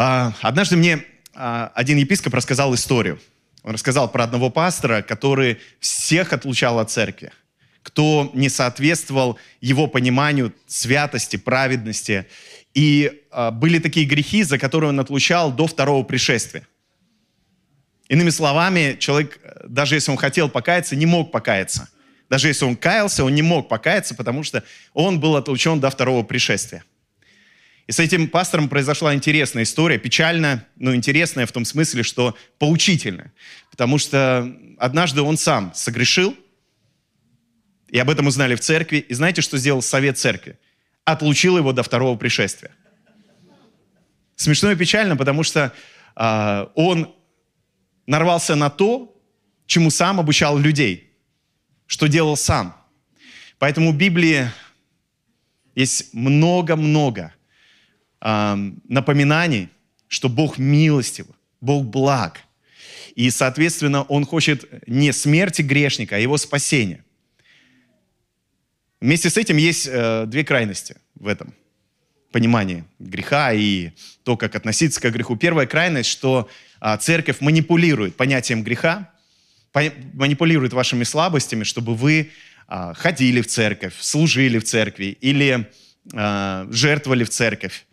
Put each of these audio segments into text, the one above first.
А, однажды мне а, один епископ рассказал историю. Он рассказал про одного пастора, который всех отлучал от церкви, кто не соответствовал его пониманию святости, праведности. И а, были такие грехи, за которые он отлучал до второго пришествия. Иными словами, человек, даже если он хотел покаяться, не мог покаяться. Даже если он каялся, он не мог покаяться, потому что он был отлучен до второго пришествия. И с этим пастором произошла интересная история, печальная, но интересная в том смысле, что поучительная. Потому что однажды он сам согрешил, и об этом узнали в церкви. И знаете, что сделал совет церкви? Отлучил его до второго пришествия. Смешно и печально, потому что э, он нарвался на то, чему сам обучал людей, что делал сам. Поэтому в Библии есть много-много напоминаний, что Бог милостив, Бог благ. И, соответственно, Он хочет не смерти грешника, а его спасения. Вместе с этим есть э, две крайности в этом понимании греха и то, как относиться к греху. Первая крайность, что э, церковь манипулирует понятием греха, манипулирует вашими слабостями, чтобы вы э, ходили в церковь, служили в церкви или э, жертвовали в церковь.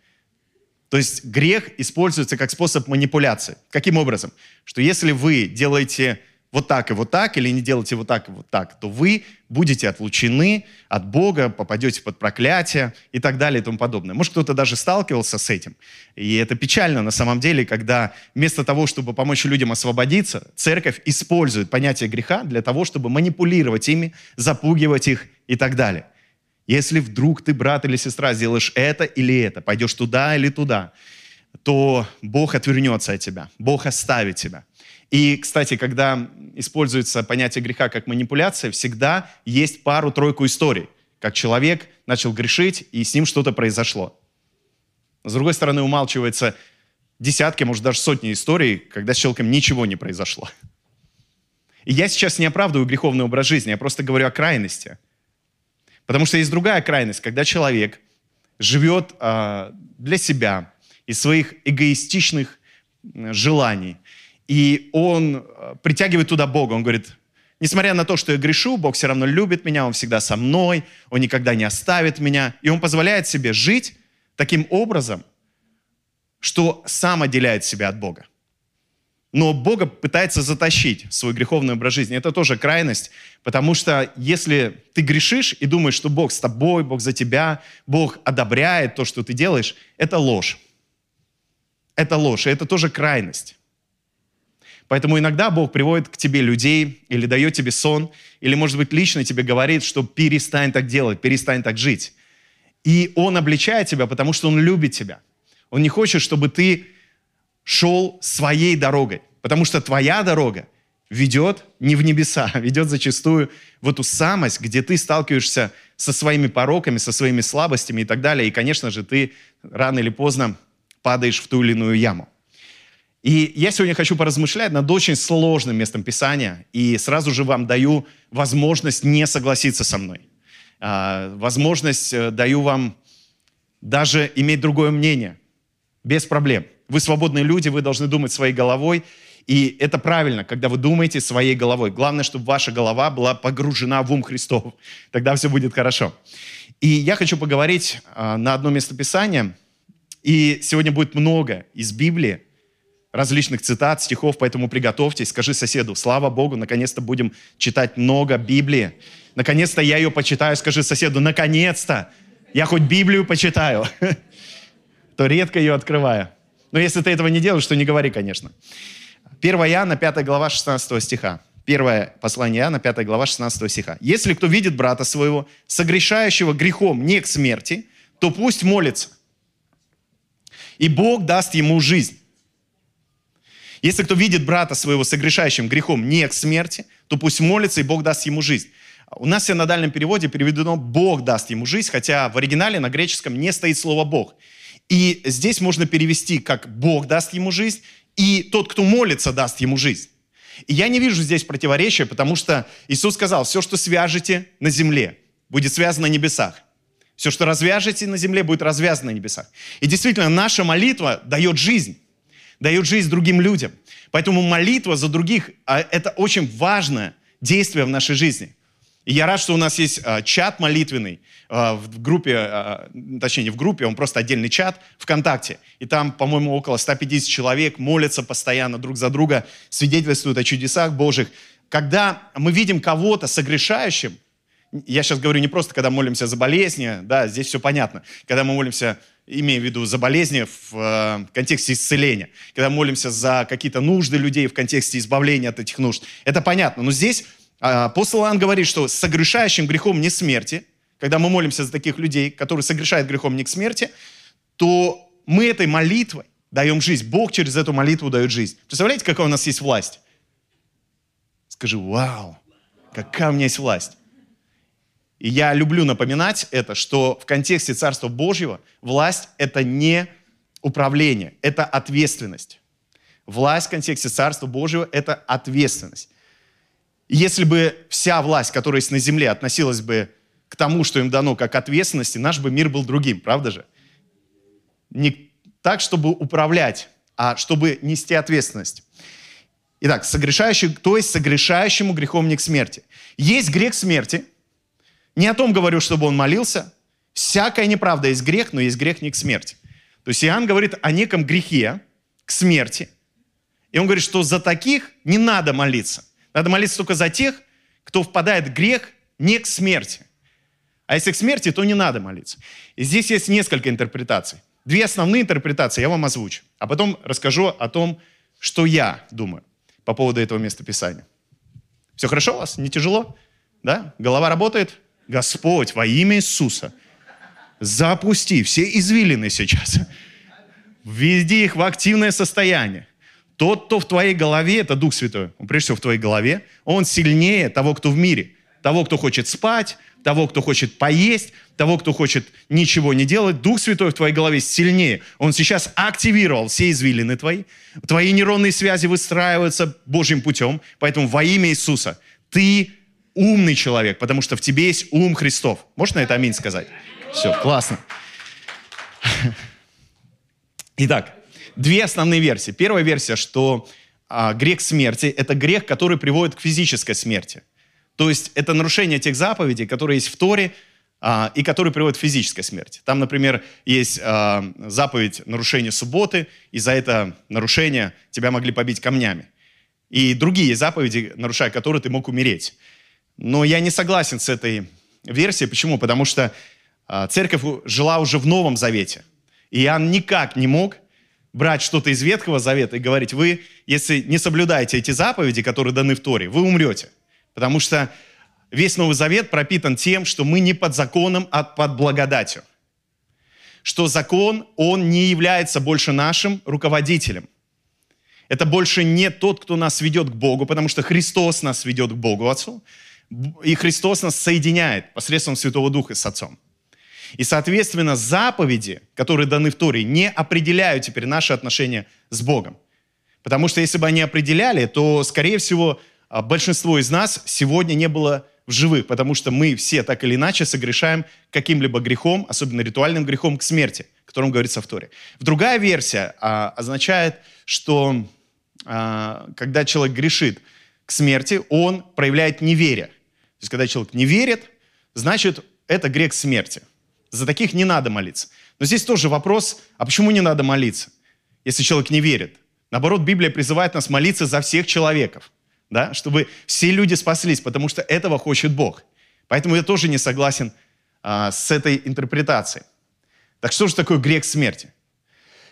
То есть грех используется как способ манипуляции. Каким образом? Что если вы делаете вот так и вот так, или не делаете вот так и вот так, то вы будете отлучены от Бога, попадете под проклятие и так далее и тому подобное. Может, кто-то даже сталкивался с этим. И это печально на самом деле, когда вместо того, чтобы помочь людям освободиться, церковь использует понятие греха для того, чтобы манипулировать ими, запугивать их и так далее. Если вдруг ты, брат или сестра, сделаешь это или это, пойдешь туда или туда, то Бог отвернется от тебя, Бог оставит тебя. И, кстати, когда используется понятие греха как манипуляция, всегда есть пару-тройку историй, как человек начал грешить, и с ним что-то произошло. с другой стороны, умалчивается десятки, может, даже сотни историй, когда с человеком ничего не произошло. И я сейчас не оправдываю греховный образ жизни, я просто говорю о крайности. Потому что есть другая крайность, когда человек живет а, для себя и своих эгоистичных желаний, и он а, притягивает туда Бога. Он говорит, несмотря на то, что я грешу, Бог все равно любит меня, Он всегда со мной, Он никогда не оставит меня. И Он позволяет себе жить таким образом, что сам отделяет себя от Бога но Бога пытается затащить в свой греховный образ жизни. Это тоже крайность, потому что если ты грешишь и думаешь, что Бог с тобой, Бог за тебя, Бог одобряет то, что ты делаешь, это ложь. Это ложь, и это тоже крайность. Поэтому иногда Бог приводит к тебе людей или дает тебе сон, или, может быть, лично тебе говорит, что перестань так делать, перестань так жить. И Он обличает тебя, потому что Он любит тебя. Он не хочет, чтобы ты шел своей дорогой. Потому что твоя дорога ведет не в небеса, а ведет зачастую в эту самость, где ты сталкиваешься со своими пороками, со своими слабостями и так далее. И, конечно же, ты рано или поздно падаешь в ту или иную яму. И я сегодня хочу поразмышлять над очень сложным местом Писания, и сразу же вам даю возможность не согласиться со мной. А, возможность э, даю вам даже иметь другое мнение, без проблем. Вы свободные люди, вы должны думать своей головой. И это правильно, когда вы думаете своей головой. Главное, чтобы ваша голова была погружена в ум Христов. Тогда все будет хорошо. И я хочу поговорить а, на одно местописание. И сегодня будет много из Библии, различных цитат, стихов, поэтому приготовьтесь. Скажи соседу, слава Богу, наконец-то будем читать много Библии. Наконец-то я ее почитаю. Скажи соседу, наконец-то я хоть Библию почитаю. То редко ее открываю. Но если ты этого не делаешь, то не говори, конечно. 1 Иоанна, 5 глава, 16 стиха. Первое послание Иоанна, 5 глава, 16 стиха. «Если кто видит брата своего, согрешающего грехом не к смерти, то пусть молится, и Бог даст ему жизнь. Если кто видит брата своего согрешающим грехом не к смерти, то пусть молится, и Бог даст ему жизнь». У нас в синодальном переводе переведено «Бог даст ему жизнь», хотя в оригинале на греческом не стоит слово «Бог». И здесь можно перевести, как Бог даст ему жизнь, и тот, кто молится, даст ему жизнь. И я не вижу здесь противоречия, потому что Иисус сказал, все, что свяжете на земле, будет связано на небесах. Все, что развяжете на земле, будет развязано на небесах. И действительно, наша молитва дает жизнь, дает жизнь другим людям. Поэтому молитва за других а, – это очень важное действие в нашей жизни. И я рад, что у нас есть а, чат молитвенный а, в группе, а, точнее не в группе, он просто отдельный чат ВКонтакте. И там, по-моему, около 150 человек молятся постоянно друг за друга, свидетельствуют о чудесах Божьих. Когда мы видим кого-то согрешающим, я сейчас говорю не просто, когда молимся за болезни, да, здесь все понятно. Когда мы молимся, имея в виду за болезни в э, контексте исцеления, когда молимся за какие-то нужды людей в контексте избавления от этих нужд, это понятно. Но здесь э, апостол Иоанн говорит, что согрешающим грехом не смерти, когда мы молимся за таких людей, которые согрешают грехом не к смерти, то мы этой молитвой даем жизнь. Бог через эту молитву дает жизнь. Представляете, какая у нас есть власть? Скажи, вау, какая у меня есть власть. И я люблю напоминать это, что в контексте Царства Божьего власть – это не управление, это ответственность. Власть в контексте Царства Божьего – это ответственность. Если бы вся власть, которая есть на земле, относилась бы к тому, что им дано как ответственности, наш бы мир был другим, правда же? Не так, чтобы управлять, а чтобы нести ответственность. Итак, согрешающий, то есть согрешающему грехом не к смерти. Есть грех смерти – не о том говорю, чтобы он молился. Всякая неправда есть грех, но есть грех не к смерти. То есть Иоанн говорит о неком грехе к смерти. И он говорит, что за таких не надо молиться. Надо молиться только за тех, кто впадает в грех не к смерти. А если к смерти, то не надо молиться. И здесь есть несколько интерпретаций. Две основные интерпретации я вам озвучу. А потом расскажу о том, что я думаю по поводу этого местописания. Все хорошо у вас? Не тяжело? Да? Голова работает? Господь, во имя Иисуса, запусти все извилины сейчас. Введи их в активное состояние. Тот, кто в твоей голове, это Дух Святой, он прежде всего в твоей голове, он сильнее того, кто в мире. Того, кто хочет спать, того, кто хочет поесть, того, кто хочет ничего не делать. Дух Святой в твоей голове сильнее. Он сейчас активировал все извилины твои. Твои нейронные связи выстраиваются Божьим путем. Поэтому во имя Иисуса ты умный человек, потому что в тебе есть ум Христов. Можно это аминь сказать? Все, классно. Итак, две основные версии. Первая версия, что а, грех смерти – это грех, который приводит к физической смерти. То есть это нарушение тех заповедей, которые есть в Торе, а, и которые приводят к физической смерти. Там, например, есть а, заповедь нарушения субботы, и за это нарушение тебя могли побить камнями. И другие заповеди, нарушая которые ты мог умереть. Но я не согласен с этой версией. Почему? Потому что а, церковь жила уже в Новом Завете. И Иоанн никак не мог брать что-то из Ветхого Завета и говорить, вы, если не соблюдаете эти заповеди, которые даны в Торе, вы умрете. Потому что весь Новый Завет пропитан тем, что мы не под законом, а под благодатью. Что закон, он не является больше нашим руководителем. Это больше не тот, кто нас ведет к Богу, потому что Христос нас ведет к Богу Отцу. И Христос нас соединяет посредством Святого Духа с Отцом. И, соответственно, заповеди, которые даны в Торе, не определяют теперь наши отношения с Богом. Потому что если бы они определяли, то, скорее всего, а, большинство из нас сегодня не было в живых, потому что мы все так или иначе согрешаем каким-либо грехом, особенно ритуальным грехом, к смерти, о котором говорится в Торе. Другая версия а, означает, что а, когда человек грешит к смерти, он проявляет неверие. То есть, когда человек не верит, значит, это грех смерти. За таких не надо молиться. Но здесь тоже вопрос, а почему не надо молиться, если человек не верит? Наоборот, Библия призывает нас молиться за всех человеков, да? чтобы все люди спаслись, потому что этого хочет Бог. Поэтому я тоже не согласен а, с этой интерпретацией. Так что же такое грех смерти?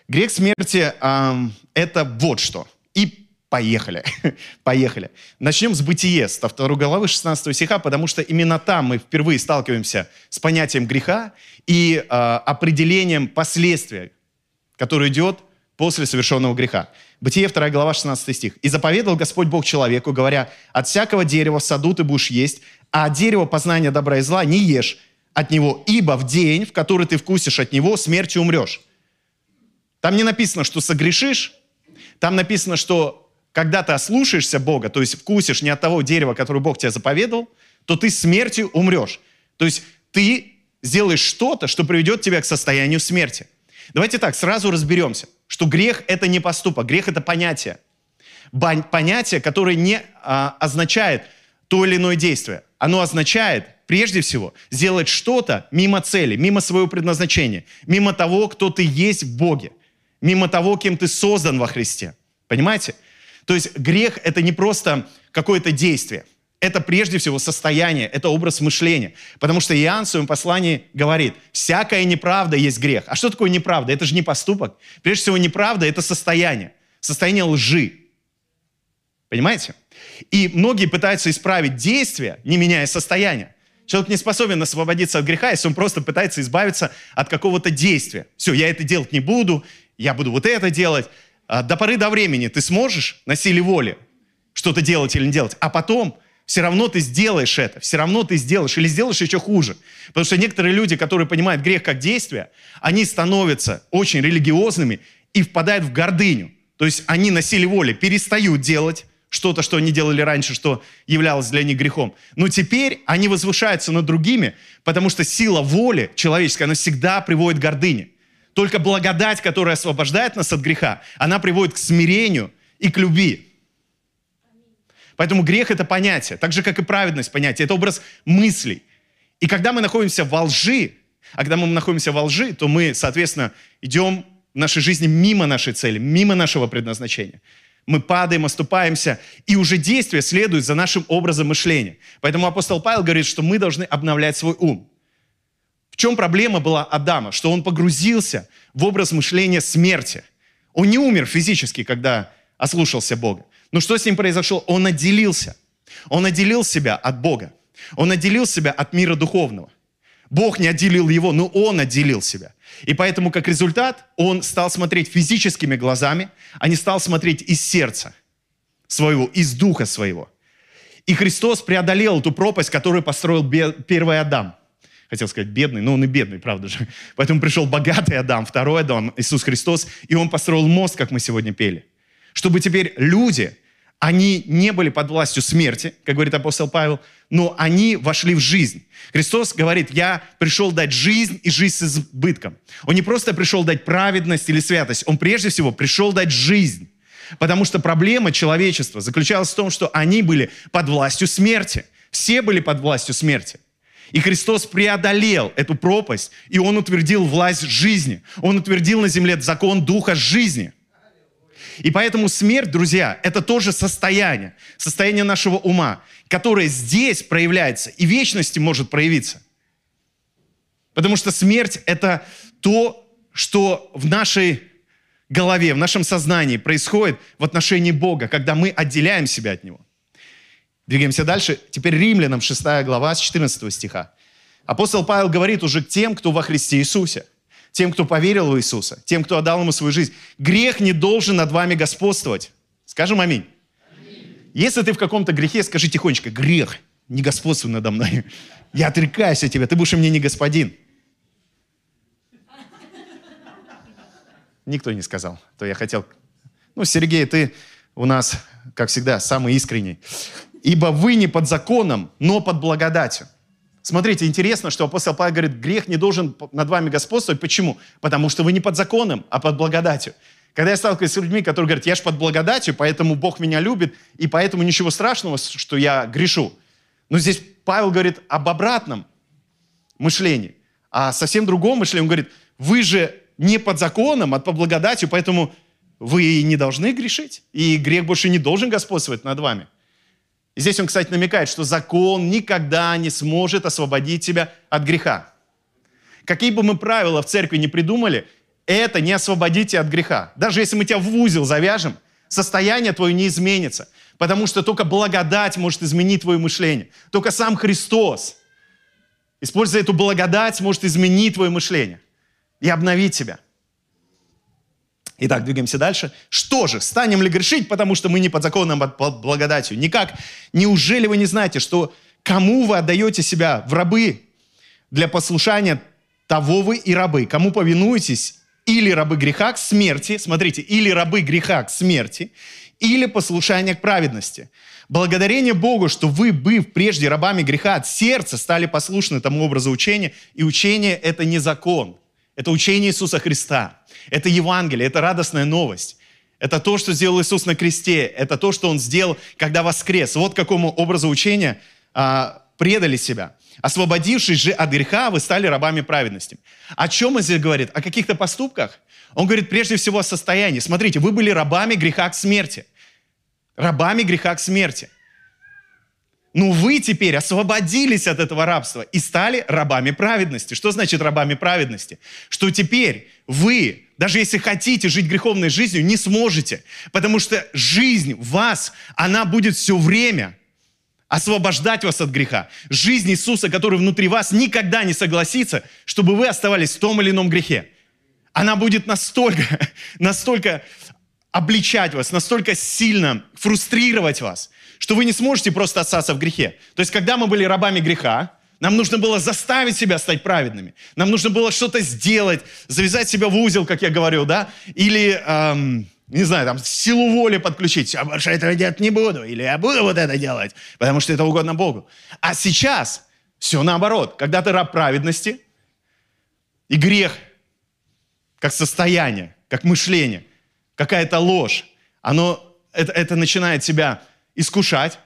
Грех смерти а, – это вот что. И Поехали. Поехали. Начнем с бытие, со второй главы 16 стиха, потому что именно там мы впервые сталкиваемся с понятием греха и э, определением последствия, которое идет после совершенного греха. Бытие, 2 глава, 16 стих. «И заповедал Господь Бог человеку, говоря, от всякого дерева в саду ты будешь есть, а от дерева познания добра и зла не ешь от него, ибо в день, в который ты вкусишь от него, смертью умрешь». Там не написано, что согрешишь, там написано, что когда ты ослушаешься Бога, то есть вкусишь не от того дерева, которое Бог тебе заповедал, то ты смертью умрешь. То есть ты сделаешь что-то, что приведет тебя к состоянию смерти. Давайте так, сразу разберемся, что грех – это не поступок, грех – это понятие. Понятие, которое не а, означает то или иное действие. Оно означает, прежде всего, сделать что-то мимо цели, мимо своего предназначения, мимо того, кто ты есть в Боге, мимо того, кем ты создан во Христе. Понимаете? То есть грех – это не просто какое-то действие. Это прежде всего состояние, это образ мышления. Потому что Иоанн в своем послании говорит, всякая неправда есть грех. А что такое неправда? Это же не поступок. Прежде всего неправда – это состояние. Состояние лжи. Понимаете? И многие пытаются исправить действие, не меняя состояние. Человек не способен освободиться от греха, если он просто пытается избавиться от какого-то действия. Все, я это делать не буду, я буду вот это делать. А до поры до времени ты сможешь на силе воли что-то делать или не делать, а потом все равно ты сделаешь это, все равно ты сделаешь или сделаешь еще хуже. Потому что некоторые люди, которые понимают грех как действие, они становятся очень религиозными и впадают в гордыню. То есть они на силе воли перестают делать что-то, что они делали раньше, что являлось для них грехом. Но теперь они возвышаются над другими, потому что сила воли человеческая, она всегда приводит к гордыне. Только благодать, которая освобождает нас от греха, она приводит к смирению и к любви. Поэтому грех – это понятие, так же, как и праведность понятие. Это образ мыслей. И когда мы находимся во лжи, а когда мы находимся во лжи, то мы, соответственно, идем в нашей жизни мимо нашей цели, мимо нашего предназначения. Мы падаем, оступаемся, и уже действие следует за нашим образом мышления. Поэтому апостол Павел говорит, что мы должны обновлять свой ум. В чем проблема была Адама? Что он погрузился в образ мышления смерти. Он не умер физически, когда ослушался Бога. Но что с ним произошло? Он отделился. Он отделил себя от Бога. Он отделил себя от мира духовного. Бог не отделил его, но он отделил себя. И поэтому, как результат, он стал смотреть физическими глазами, а не стал смотреть из сердца своего, из духа своего. И Христос преодолел эту пропасть, которую построил первый Адам – хотел сказать бедный, но он и бедный, правда же. Поэтому пришел богатый Адам, второй Адам, Иисус Христос, и он построил мост, как мы сегодня пели. Чтобы теперь люди, они не были под властью смерти, как говорит апостол Павел, но они вошли в жизнь. Христос говорит, я пришел дать жизнь и жизнь с избытком. Он не просто пришел дать праведность или святость, он прежде всего пришел дать жизнь. Потому что проблема человечества заключалась в том, что они были под властью смерти. Все были под властью смерти. И Христос преодолел эту пропасть, и Он утвердил власть жизни. Он утвердил на земле закон Духа жизни. И поэтому смерть, друзья, это тоже состояние, состояние нашего ума, которое здесь проявляется и в вечности может проявиться. Потому что смерть – это то, что в нашей голове, в нашем сознании происходит в отношении Бога, когда мы отделяем себя от Него. Двигаемся дальше. Теперь Римлянам 6 глава с 14 стиха. Апостол Павел говорит уже к тем, кто во Христе Иисусе, тем, кто поверил в Иисуса, тем, кто отдал ему свою жизнь. Грех не должен над вами господствовать. Скажем аминь. аминь. Если ты в каком-то грехе, скажи тихонечко, грех, не господствуй надо мной. Я отрекаюсь от тебя, ты будешь мне не господин. Никто не сказал, то я хотел. Ну, Сергей, ты у нас, как всегда, самый искренний ибо вы не под законом, но под благодатью. Смотрите, интересно, что апостол Павел говорит, грех не должен над вами господствовать. Почему? Потому что вы не под законом, а под благодатью. Когда я сталкиваюсь с людьми, которые говорят, я же под благодатью, поэтому Бог меня любит, и поэтому ничего страшного, что я грешу. Но здесь Павел говорит об обратном мышлении, о совсем другом мышлении. Он говорит, вы же не под законом, а под благодатью, поэтому вы не должны грешить, и грех больше не должен господствовать над вами. Здесь он, кстати, намекает, что закон никогда не сможет освободить тебя от греха. Какие бы мы правила в церкви не придумали, это не освободит тебя от греха. Даже если мы тебя в узел завяжем, состояние твое не изменится. Потому что только благодать может изменить твое мышление. Только сам Христос, используя эту благодать, может изменить твое мышление и обновить тебя. Итак, двигаемся дальше. Что же, станем ли грешить, потому что мы не под законом, а под благодатью? Никак. Неужели вы не знаете, что кому вы отдаете себя в рабы для послушания, того вы и рабы. Кому повинуетесь, или рабы греха к смерти, смотрите, или рабы греха к смерти, или послушание к праведности. Благодарение Богу, что вы, быв прежде рабами греха от сердца, стали послушны тому образу учения, и учение – это не закон, это учение Иисуса Христа, это Евангелие, это радостная новость. Это то, что сделал Иисус на кресте, это то, что Он сделал, когда воскрес. Вот какому образу учения а, предали себя. Освободившись же от греха, вы стали рабами праведности. О чем он здесь говорит? О каких-то поступках? Он говорит прежде всего о состоянии. Смотрите, вы были рабами греха к смерти. Рабами греха к смерти. Но вы теперь освободились от этого рабства и стали рабами праведности. Что значит рабами праведности? Что теперь вы, даже если хотите жить греховной жизнью, не сможете. Потому что жизнь вас, она будет все время освобождать вас от греха. Жизнь Иисуса, который внутри вас, никогда не согласится, чтобы вы оставались в том или ином грехе. Она будет настолько, настолько обличать вас, настолько сильно фрустрировать вас, что вы не сможете просто остаться в грехе. То есть, когда мы были рабами греха, нам нужно было заставить себя стать праведными. Нам нужно было что-то сделать, завязать себя в узел, как я говорил, да? Или, эм, не знаю, там, силу воли подключить. Я больше этого делать не буду. Или я буду вот это делать, потому что это угодно Богу. А сейчас все наоборот. Когда ты раб праведности, и грех, как состояние, как мышление – какая-то ложь, оно, это, это начинает тебя искушать.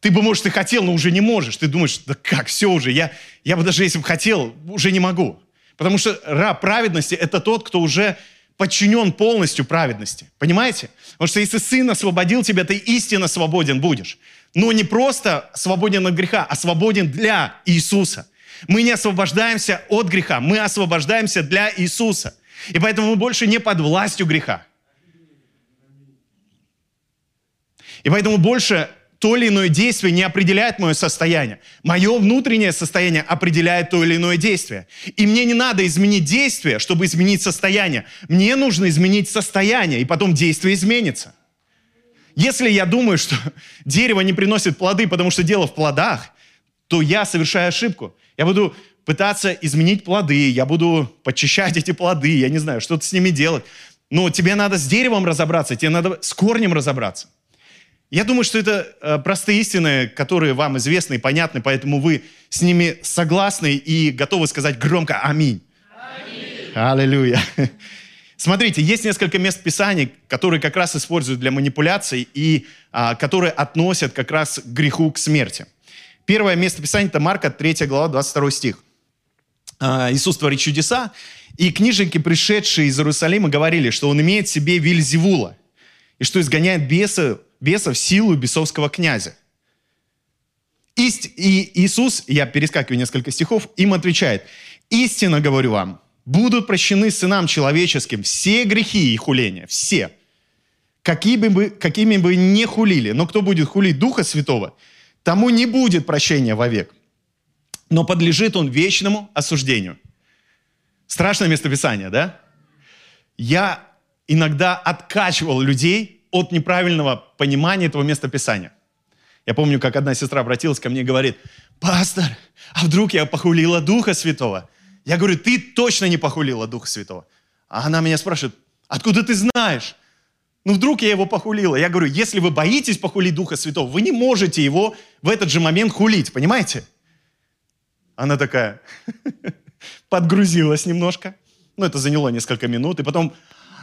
Ты бы, может, и хотел, но уже не можешь. Ты думаешь, да как, все уже, я, я бы даже если бы хотел, уже не могу. Потому что раб праведности – это тот, кто уже подчинен полностью праведности. Понимаете? Потому что если Сын освободил тебя, ты истинно свободен будешь. Но не просто свободен от греха, а свободен для Иисуса. Мы не освобождаемся от греха, мы освобождаемся для Иисуса – и поэтому мы больше не под властью греха. И поэтому больше то или иное действие не определяет мое состояние. Мое внутреннее состояние определяет то или иное действие. И мне не надо изменить действие, чтобы изменить состояние. Мне нужно изменить состояние, и потом действие изменится. Если я думаю, что дерево не приносит плоды, потому что дело в плодах, то я совершаю ошибку. Я буду пытаться изменить плоды, я буду подчищать эти плоды, я не знаю, что-то с ними делать. Но тебе надо с деревом разобраться, тебе надо с корнем разобраться. Я думаю, что это э, простые истины, которые вам известны и понятны, поэтому вы с ними согласны и готовы сказать громко «Аминь». Аминь. Аллилуйя. Смотрите, есть несколько мест Писаний, которые как раз используют для манипуляций и а, которые относят как раз к греху, к смерти. Первое место Писания – это Марка, 3 глава, 22 стих. А, Иисус творит чудеса, и книжники, пришедшие из Иерусалима, говорили, что он имеет в себе Вильзевула, и что изгоняет беса, бесов силу бесовского князя. Ист, и Иисус, я перескакиваю несколько стихов, им отвечает, «Истинно говорю вам, будут прощены сынам человеческим все грехи и хуления, все, какими бы, какими бы не хулили, но кто будет хулить Духа Святого, тому не будет прощения вовек но подлежит он вечному осуждению. Страшное местописание, да? Я иногда откачивал людей от неправильного понимания этого местописания. Я помню, как одна сестра обратилась ко мне и говорит, пастор, а вдруг я похулила Духа Святого? Я говорю, ты точно не похулила Духа Святого. А она меня спрашивает, откуда ты знаешь? Ну, вдруг я его похулила. Я говорю, если вы боитесь похулить Духа Святого, вы не можете его в этот же момент хулить, понимаете? Она такая подгрузилась немножко. Ну, это заняло несколько минут. И потом,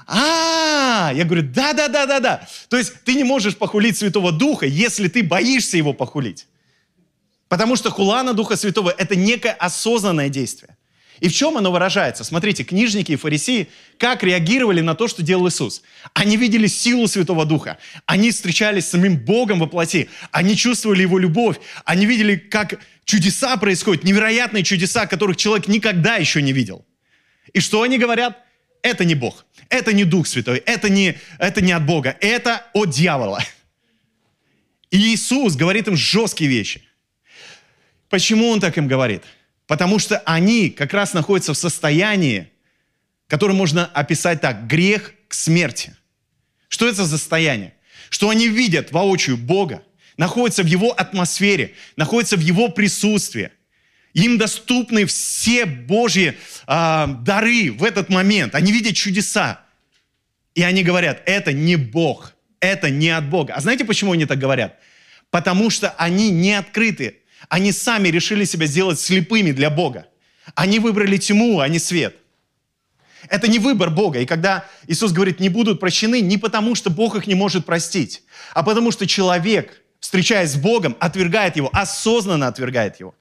а, я говорю, да-да-да-да-да. То есть ты не можешь похулить Святого Духа, если ты боишься его похулить. Потому что хулана Духа Святого – это некое осознанное действие. И в чем оно выражается? Смотрите, книжники и фарисеи как реагировали на то, что делал Иисус. Они видели силу Святого Духа. Они встречались с самим Богом во плоти. Они чувствовали Его любовь. Они видели, как чудеса происходят, невероятные чудеса, которых человек никогда еще не видел. И что они говорят? Это не Бог. Это не Дух Святой. Это не, это не от Бога. Это от дьявола. И Иисус говорит им жесткие вещи. Почему Он так им говорит? Потому что они как раз находятся в состоянии, которое можно описать так, грех к смерти. Что это за состояние? Что они видят воочию Бога, находятся в Его атмосфере, находятся в Его присутствии. Им доступны все Божьи э, дары в этот момент. Они видят чудеса. И они говорят, это не Бог, это не от Бога. А знаете, почему они так говорят? Потому что они не открыты. Они сами решили себя сделать слепыми для Бога. Они выбрали тьму, а не свет. Это не выбор Бога. И когда Иисус говорит, не будут прощены, не потому, что Бог их не может простить, а потому что человек, встречаясь с Богом, отвергает его, осознанно отвергает его.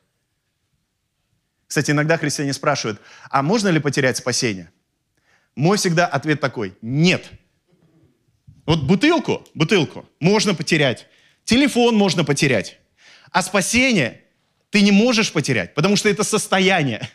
Кстати, иногда христиане спрашивают, а можно ли потерять спасение? Мой всегда ответ такой, нет. Вот бутылку, бутылку можно потерять, телефон можно потерять, а спасение ты не можешь потерять, потому что это состояние.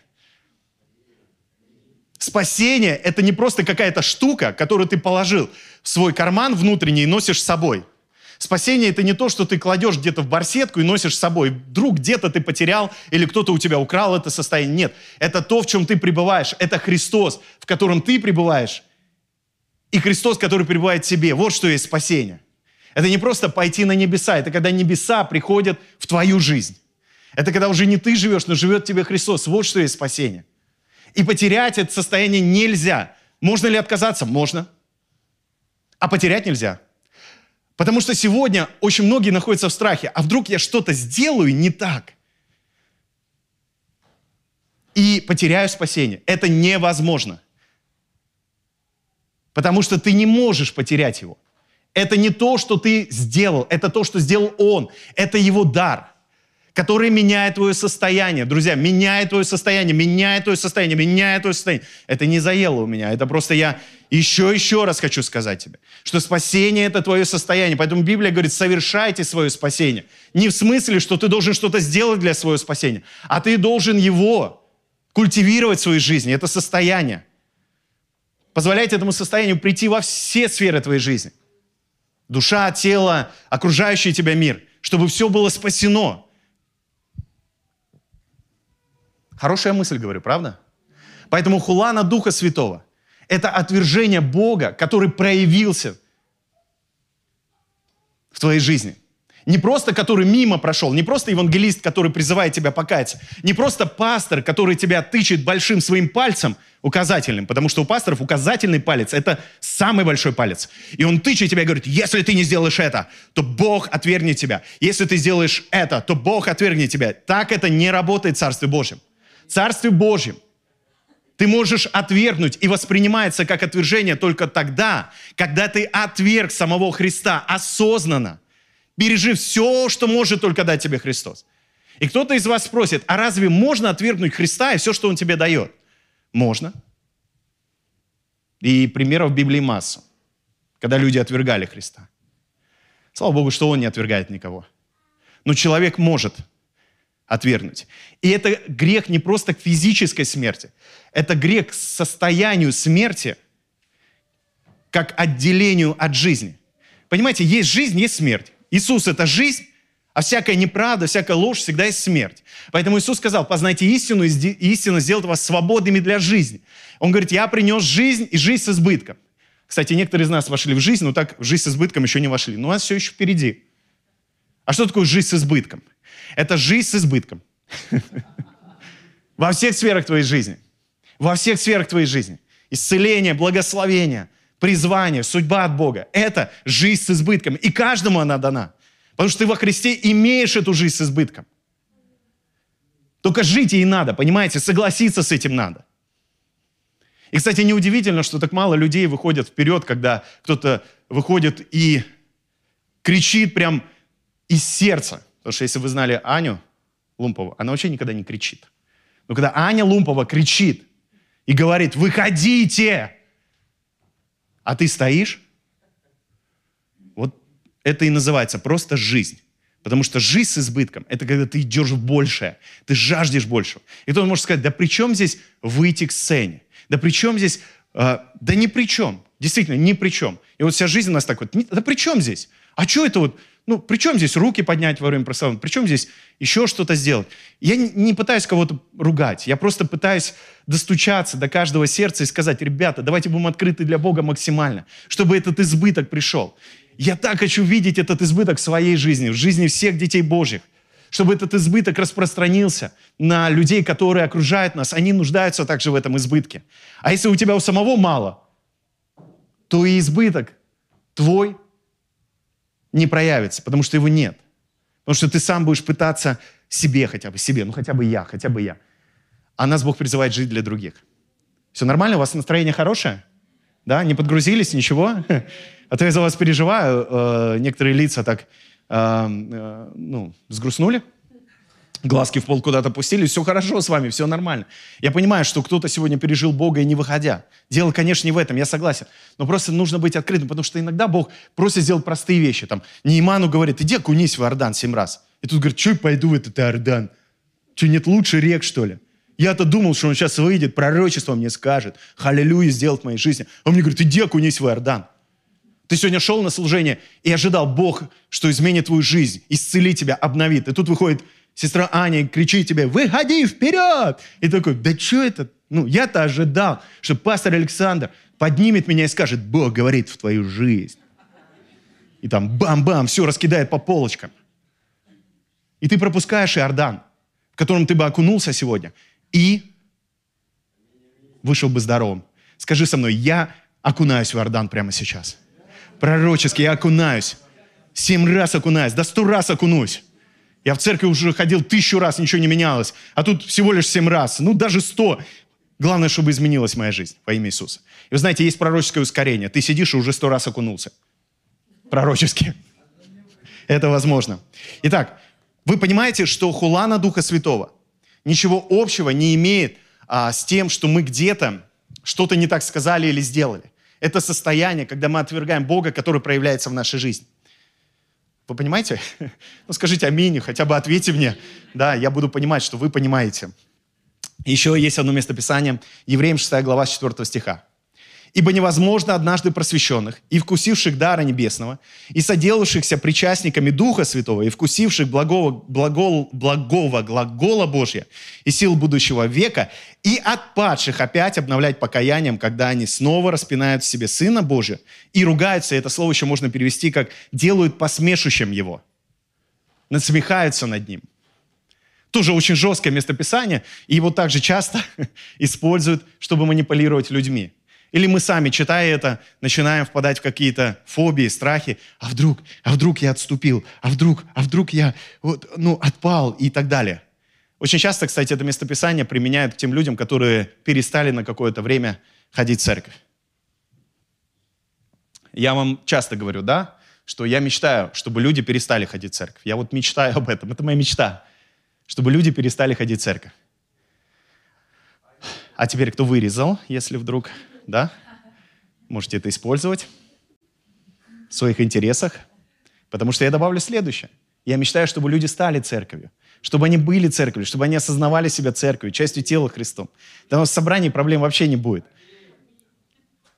Спасение – это не просто какая-то штука, которую ты положил в свой карман внутренний и носишь с собой – Спасение – это не то, что ты кладешь где-то в барсетку и носишь с собой. Вдруг где-то ты потерял или кто-то у тебя украл это состояние. Нет, это то, в чем ты пребываешь. Это Христос, в котором ты пребываешь. И Христос, который пребывает в тебе. Вот что есть спасение. Это не просто пойти на небеса, это когда небеса приходят в твою жизнь. Это когда уже не ты живешь, но живет тебе Христос. Вот что есть спасение. И потерять это состояние нельзя. Можно ли отказаться? Можно. А потерять нельзя. Потому что сегодня очень многие находятся в страхе. А вдруг я что-то сделаю не так? И потеряю спасение. Это невозможно. Потому что ты не можешь потерять его. Это не то, что ты сделал, это то, что сделал он. Это его дар который меняет твое состояние. Друзья, меняет твое состояние, меняет твое состояние, меняет твое состояние. Это не заело у меня, это просто я еще, еще раз хочу сказать тебе, что спасение – это твое состояние. Поэтому Библия говорит, совершайте свое спасение. Не в смысле, что ты должен что-то сделать для своего спасения, а ты должен его культивировать в своей жизни. Это состояние. Позволяйте этому состоянию прийти во все сферы твоей жизни. Душа, тело, окружающий тебя мир. Чтобы все было спасено. Хорошая мысль, говорю, правда? Поэтому хула на Духа Святого – это отвержение Бога, который проявился в твоей жизни. Не просто который мимо прошел, не просто евангелист, который призывает тебя покаяться, не просто пастор, который тебя тычет большим своим пальцем указательным, потому что у пасторов указательный палец – это самый большой палец. И он тычет тебя и говорит, если ты не сделаешь это, то Бог отвергнет тебя. Если ты сделаешь это, то Бог отвергнет тебя. Так это не работает в Царстве Божьем. Царстве Божьем ты можешь отвергнуть и воспринимается как отвержение только тогда, когда ты отверг самого Христа осознанно, пережив все, что может только дать тебе Христос. И кто-то из вас спросит, а разве можно отвергнуть Христа и все, что Он тебе дает? Можно. И примеров в Библии масса, когда люди отвергали Христа. Слава Богу, что Он не отвергает никого. Но человек может отвергнуть. И это грех не просто к физической смерти, это грех к состоянию смерти, как отделению от жизни. Понимаете, есть жизнь, есть смерть. Иисус – это жизнь, а всякая неправда, всякая ложь всегда есть смерть. Поэтому Иисус сказал, познайте истину, и истина сделает вас свободными для жизни. Он говорит, я принес жизнь и жизнь с избытком. Кстати, некоторые из нас вошли в жизнь, но так в жизнь с избытком еще не вошли. Но у нас все еще впереди. А что такое жизнь с избытком? Это жизнь с избытком. Во всех сферах твоей жизни. Во всех сферах твоей жизни. Исцеление, благословение, призвание, судьба от Бога. Это жизнь с избытком. И каждому она дана. Потому что ты во Христе имеешь эту жизнь с избытком. Только жить ей надо, понимаете? Согласиться с этим надо. И, кстати, неудивительно, что так мало людей выходят вперед, когда кто-то выходит и кричит прям из сердца. Потому что если вы знали Аню Лумпову, она вообще никогда не кричит. Но когда Аня Лумпова кричит и говорит, выходите, а ты стоишь, вот это и называется просто жизнь. Потому что жизнь с избытком – это когда ты идешь в большее, ты жаждешь большего. И кто может сказать, да при чем здесь выйти к сцене? Да при чем здесь… Э, да ни при чем. Действительно, ни при чем. И вот вся жизнь у нас так вот, да при чем здесь? А что это вот ну, при чем здесь руки поднять во время прославления? При чем здесь еще что-то сделать? Я не, пытаюсь кого-то ругать. Я просто пытаюсь достучаться до каждого сердца и сказать, ребята, давайте будем открыты для Бога максимально, чтобы этот избыток пришел. Я так хочу видеть этот избыток в своей жизни, в жизни всех детей Божьих. чтобы этот избыток распространился на людей, которые окружают нас. Они нуждаются также в этом избытке. А если у тебя у самого мало, то и избыток твой не проявится, потому что его нет. Потому что ты сам будешь пытаться себе хотя бы, себе, ну хотя бы я, хотя бы я. А нас Бог призывает жить для других. Все нормально? У вас настроение хорошее? Да? Не подгрузились? Ничего? А то я за вас переживаю. Э, некоторые лица так, э, э, ну, сгрустнули глазки в пол куда-то пустили, все хорошо с вами, все нормально. Я понимаю, что кто-то сегодня пережил Бога и не выходя. Дело, конечно, не в этом, я согласен. Но просто нужно быть открытым, потому что иногда Бог просит сделать простые вещи. Там, Нейману говорит, иди окунись в Иордан семь раз. И тут говорит, что я пойду в этот Иордан? Что, нет лучше рек, что ли? Я-то думал, что он сейчас выйдет, пророчество мне скажет, халилюя сделает в моей жизни. Он мне говорит, иди окунись в Иордан. Ты сегодня шел на служение и ожидал Бог, что изменит твою жизнь, исцелит тебя, обновит. И тут выходит сестра Аня кричит тебе, выходи вперед! И такой, да что это? Ну, я-то ожидал, что пастор Александр поднимет меня и скажет, Бог говорит в твою жизнь. И там бам-бам, все раскидает по полочкам. И ты пропускаешь Иордан, в котором ты бы окунулся сегодня, и вышел бы здоровым. Скажи со мной, я окунаюсь в Иордан прямо сейчас. Пророчески я окунаюсь. Семь раз окунаюсь, да сто раз окунусь. Я в церковь уже ходил тысячу раз, ничего не менялось. А тут всего лишь семь раз. Ну, даже сто. Главное, чтобы изменилась моя жизнь во имя Иисуса. И вы знаете, есть пророческое ускорение. Ты сидишь и уже сто раз окунулся. Пророчески. Это возможно. Итак, вы понимаете, что хулана Духа Святого ничего общего не имеет а, с тем, что мы где-то что-то не так сказали или сделали. Это состояние, когда мы отвергаем Бога, который проявляется в нашей жизни. Вы понимаете? Ну, скажите аминь, хотя бы ответьте мне. Да, я буду понимать, что вы понимаете. Еще есть одно местописание, Евреям 6 глава 4 стиха. Ибо невозможно однажды просвещенных и вкусивших дара небесного, и соделавшихся причастниками Духа Святого, и вкусивших благого, благого, благого глагола Божья и сил будущего века, и отпадших опять обновлять покаянием, когда они снова распинают в себе Сына Божия и ругаются, это слово еще можно перевести как «делают посмешущим Его», насмехаются над Ним. Тоже очень жесткое местописание, и его также часто используют, чтобы манипулировать людьми. Или мы сами, читая это, начинаем впадать в какие-то фобии, страхи. А вдруг, а вдруг я отступил? А вдруг, а вдруг я вот, ну, отпал и так далее. Очень часто, кстати, это местописание применяют к тем людям, которые перестали на какое-то время ходить в церковь. Я вам часто говорю, да, что я мечтаю, чтобы люди перестали ходить в церковь. Я вот мечтаю об этом, это моя мечта, чтобы люди перестали ходить в церковь. А теперь кто вырезал, если вдруг да? Можете это использовать в своих интересах. Потому что я добавлю следующее. Я мечтаю, чтобы люди стали церковью, чтобы они были церковью, чтобы они осознавали себя церковью, частью тела Христом. Да у нас в собрании проблем вообще не будет.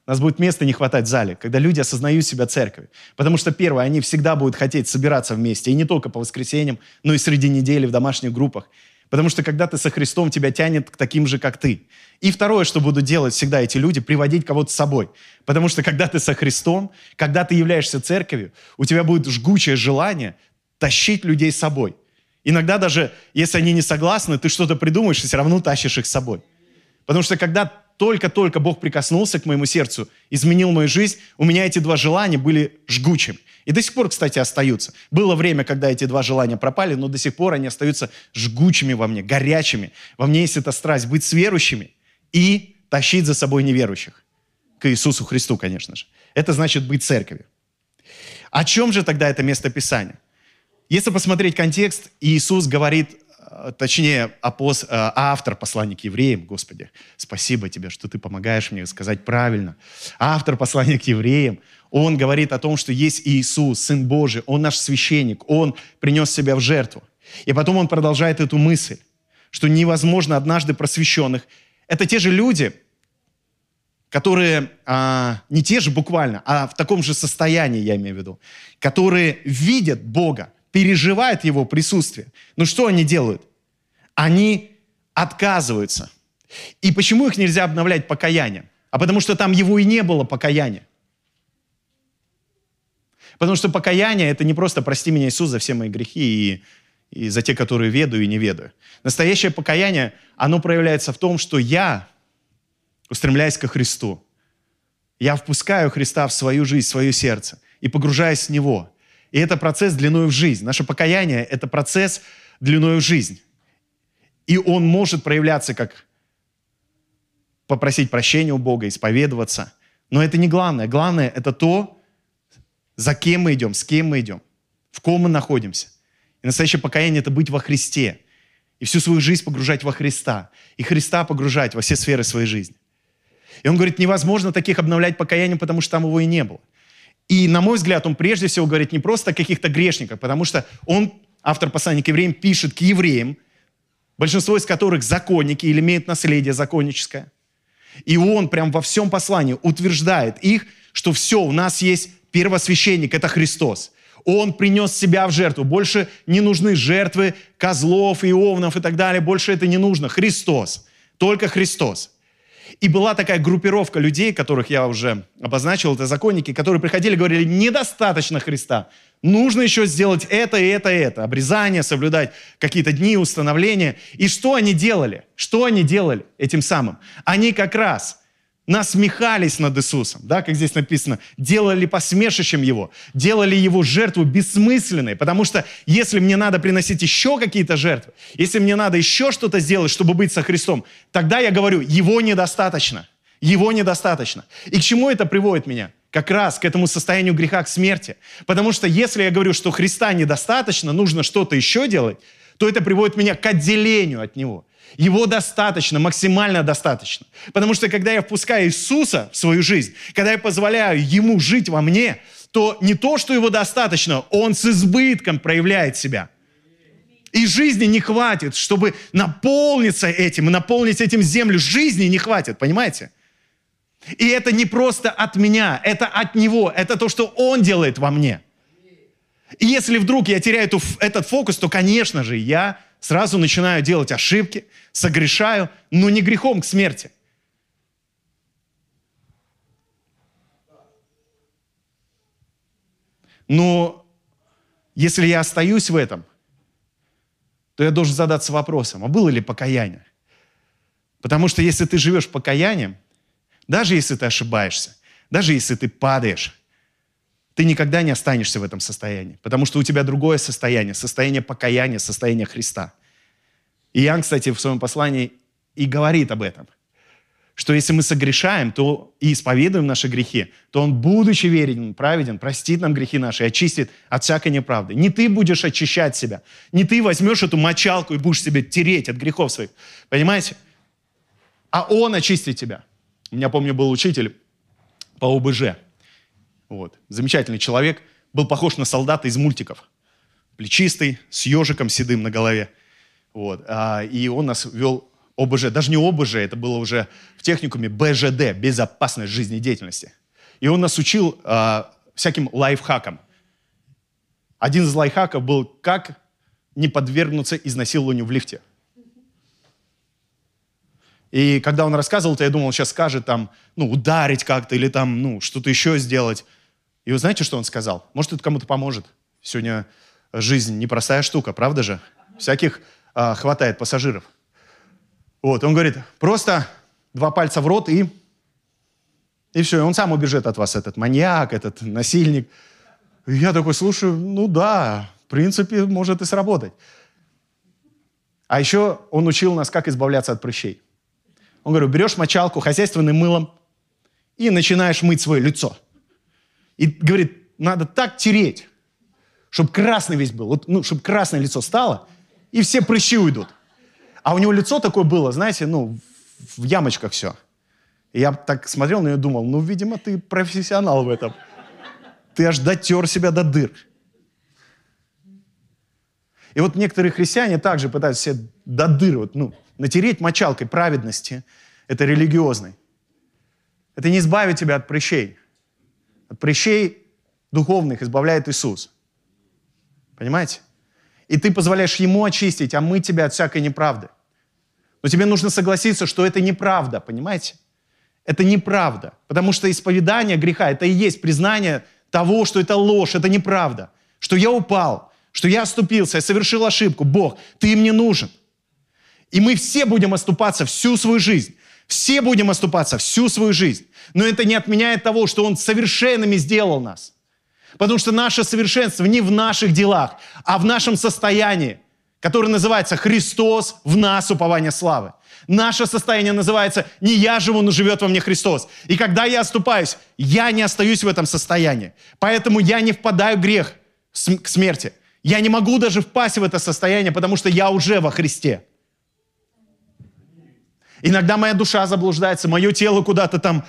Нас будет места не хватать в зале, когда люди осознают себя церковью. Потому что, первое, они всегда будут хотеть собираться вместе, и не только по воскресеньям, но и среди недели в домашних группах. Потому что когда ты со Христом, тебя тянет к таким же, как ты. И второе, что будут делать всегда эти люди, приводить кого-то с собой. Потому что когда ты со Христом, когда ты являешься церковью, у тебя будет жгучее желание тащить людей с собой. Иногда даже, если они не согласны, ты что-то придумаешь и все равно тащишь их с собой. Потому что когда только-только Бог прикоснулся к моему сердцу, изменил мою жизнь, у меня эти два желания были жгучими. И до сих пор, кстати, остаются. Было время, когда эти два желания пропали, но до сих пор они остаются жгучими во мне, горячими. Во мне есть эта страсть быть с верующими и тащить за собой неверующих. К Иисусу Христу, конечно же. Это значит быть церковью. О чем же тогда это место Писания? Если посмотреть контекст, Иисус говорит точнее, апост, э, автор послания к евреям, Господи, спасибо тебе, что ты помогаешь мне сказать правильно. Автор послания к евреям, он говорит о том, что есть Иисус, Сын Божий, Он наш священник, Он принес себя в жертву. И потом он продолжает эту мысль, что невозможно однажды просвещенных. Это те же люди, которые а, не те же буквально, а в таком же состоянии, я имею в виду, которые видят Бога, переживают Его присутствие. Но что они делают? Они отказываются. И почему их нельзя обновлять покаянием? А потому что там его и не было покаяния. Потому что покаяние – это не просто «прости меня, Иисус, за все мои грехи, и и за те, которые ведаю и не ведаю. Настоящее покаяние, оно проявляется в том, что я устремляюсь ко Христу. Я впускаю Христа в свою жизнь, в свое сердце и погружаюсь в Него. И это процесс длиной в жизнь. Наше покаяние – это процесс длиной в жизнь. И он может проявляться как попросить прощения у Бога, исповедоваться. Но это не главное. Главное – это то, за кем мы идем, с кем мы идем, в ком мы находимся. И настоящее покаяние – это быть во Христе. И всю свою жизнь погружать во Христа. И Христа погружать во все сферы своей жизни. И он говорит, невозможно таких обновлять покаянием, потому что там его и не было. И, на мой взгляд, он прежде всего говорит не просто о каких-то грешниках, потому что он, автор послания к евреям, пишет к евреям, большинство из которых законники или имеют наследие законническое. И он прям во всем послании утверждает их, что все, у нас есть первосвященник, это Христос. Он принес себя в жертву. Больше не нужны жертвы козлов и овнов и так далее. Больше это не нужно. Христос. Только Христос. И была такая группировка людей, которых я уже обозначил, это законники, которые приходили и говорили, недостаточно Христа. Нужно еще сделать это, это, это. Обрезание, соблюдать какие-то дни, установления. И что они делали? Что они делали этим самым? Они как раз насмехались над Иисусом, да, как здесь написано, делали посмешищем Его, делали Его жертву бессмысленной, потому что если мне надо приносить еще какие-то жертвы, если мне надо еще что-то сделать, чтобы быть со Христом, тогда я говорю, Его недостаточно, Его недостаточно. И к чему это приводит меня? Как раз к этому состоянию греха, к смерти. Потому что если я говорю, что Христа недостаточно, нужно что-то еще делать, то это приводит меня к отделению от Него. Его достаточно, максимально достаточно. Потому что когда я впускаю Иисуса в свою жизнь, когда я позволяю Ему жить во мне, то не то, что Его достаточно, Он с избытком проявляет себя. И жизни не хватит, чтобы наполниться этим, наполнить этим землю. Жизни не хватит, понимаете? И это не просто от меня, это от Него, это то, что Он делает во мне. И если вдруг я теряю эту, этот фокус, то, конечно же, я сразу начинаю делать ошибки, согрешаю, но не грехом к смерти. Но если я остаюсь в этом, то я должен задаться вопросом, а было ли покаяние? Потому что если ты живешь покаянием, даже если ты ошибаешься, даже если ты падаешь, ты никогда не останешься в этом состоянии, потому что у тебя другое состояние, состояние покаяния, состояние Христа. И Иоанн, кстати, в своем послании и говорит об этом, что если мы согрешаем то и исповедуем наши грехи, то Он, будучи верен, праведен, простит нам грехи наши очистит от всякой неправды. Не ты будешь очищать себя, не ты возьмешь эту мочалку и будешь себе тереть от грехов своих, понимаете? А Он очистит тебя. У меня, помню, был учитель по ОБЖ – вот. Замечательный человек. Был похож на солдата из мультиков. Плечистый, с ежиком седым на голове. Вот. А, и он нас вел ОБЖ. Даже не ОБЖ, это было уже в техникуме БЖД, безопасность жизнедеятельности. И он нас учил а, всяким лайфхакам. Один из лайфхаков был, как не подвергнуться изнасилованию в лифте. И когда он рассказывал, то я думал, он сейчас скажет там, ну, ударить как-то или там, ну, что-то еще сделать. И вы знаете, что он сказал? Может, это кому-то поможет. Сегодня жизнь непростая штука, правда же? Всяких а, хватает пассажиров. Вот, он говорит, просто два пальца в рот и... И все, и он сам убежит от вас, этот маньяк, этот насильник. И я такой слушаю, ну да, в принципе, может и сработать. А еще он учил нас, как избавляться от прыщей. Он говорит, берешь мочалку хозяйственным мылом и начинаешь мыть свое лицо – и говорит, надо так тереть, чтобы красный весь был, вот, ну, чтобы красное лицо стало, и все прыщи уйдут. А у него лицо такое было, знаете, ну, в ямочках все. И я так смотрел на нее и думал, ну, видимо, ты профессионал в этом. Ты аж дотер себя до дыр. И вот некоторые христиане также пытаются себя до дыр, вот, ну, натереть мочалкой праведности, это религиозной. Это не избавит тебя от прыщей. От прыщей духовных избавляет Иисус. Понимаете? И ты позволяешь Ему очистить, а мы тебя от всякой неправды. Но тебе нужно согласиться, что это неправда, понимаете? Это неправда. Потому что исповедание греха – это и есть признание того, что это ложь, это неправда. Что я упал, что я оступился, я совершил ошибку. Бог, ты мне нужен. И мы все будем оступаться всю свою жизнь. Все будем оступаться всю свою жизнь. Но это не отменяет того, что Он совершенными сделал нас. Потому что наше совершенство не в наших делах, а в нашем состоянии, которое называется Христос в нас, упование славы. Наше состояние называется «не я живу, но живет во мне Христос». И когда я оступаюсь, я не остаюсь в этом состоянии. Поэтому я не впадаю в грех к смерти. Я не могу даже впасть в это состояние, потому что я уже во Христе. Иногда моя душа заблуждается, мое тело куда-то там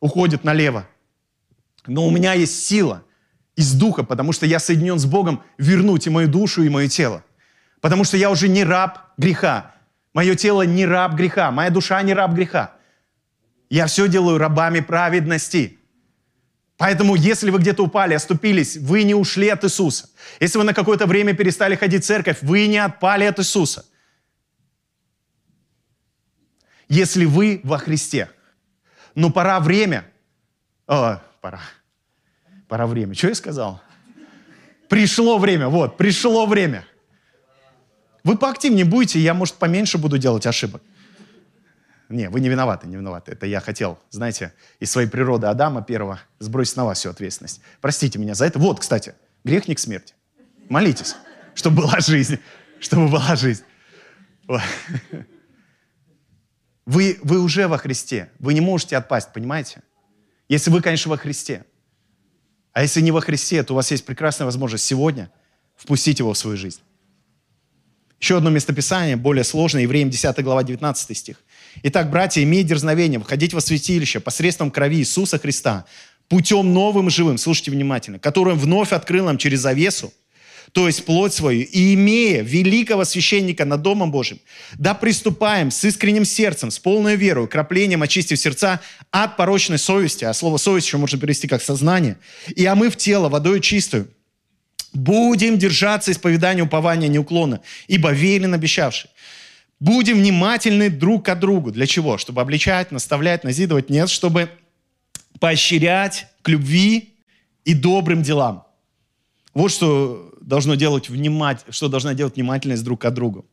уходит налево. Но у меня есть сила из духа, потому что я соединен с Богом, вернуть и мою душу, и мое тело. Потому что я уже не раб греха. Мое тело не раб греха, моя душа не раб греха. Я все делаю рабами праведности. Поэтому, если вы где-то упали, оступились, вы не ушли от Иисуса. Если вы на какое-то время перестали ходить в церковь, вы не отпали от Иисуса. Если вы во Христе. Но пора время. О, пора. Пора время. Что я сказал? Пришло время. Вот, пришло время. Вы поактивнее будете, я, может, поменьше буду делать ошибок. Не, вы не виноваты, не виноваты. Это я хотел, знаете, из своей природы Адама первого сбросить на вас всю ответственность. Простите меня за это. Вот, кстати, грех не к смерти. Молитесь, чтобы была жизнь. Чтобы была жизнь. Вы, вы уже во Христе. Вы не можете отпасть, понимаете? Если вы, конечно, во Христе. А если не во Христе, то у вас есть прекрасная возможность сегодня впустить его в свою жизнь. Еще одно местописание, более сложное, Евреям 10 глава 19 стих. Итак, братья, имей дерзновение входить во святилище посредством крови Иисуса Христа, путем новым живым, слушайте внимательно, которым вновь открыл нам через завесу, то есть плоть свою, и имея великого священника над Домом Божьим, да приступаем с искренним сердцем, с полной верой, краплением очистив сердца от порочной совести, а слово совесть еще можно перевести как сознание, и омыв тело водой чистую, Будем держаться исповедания упования неуклонно, ибо верен обещавший. Будем внимательны друг к другу. Для чего? Чтобы обличать, наставлять, назидывать? Нет, чтобы поощрять к любви и добрым делам. Вот что должно делать внимать, что должна делать внимательность друг к другу.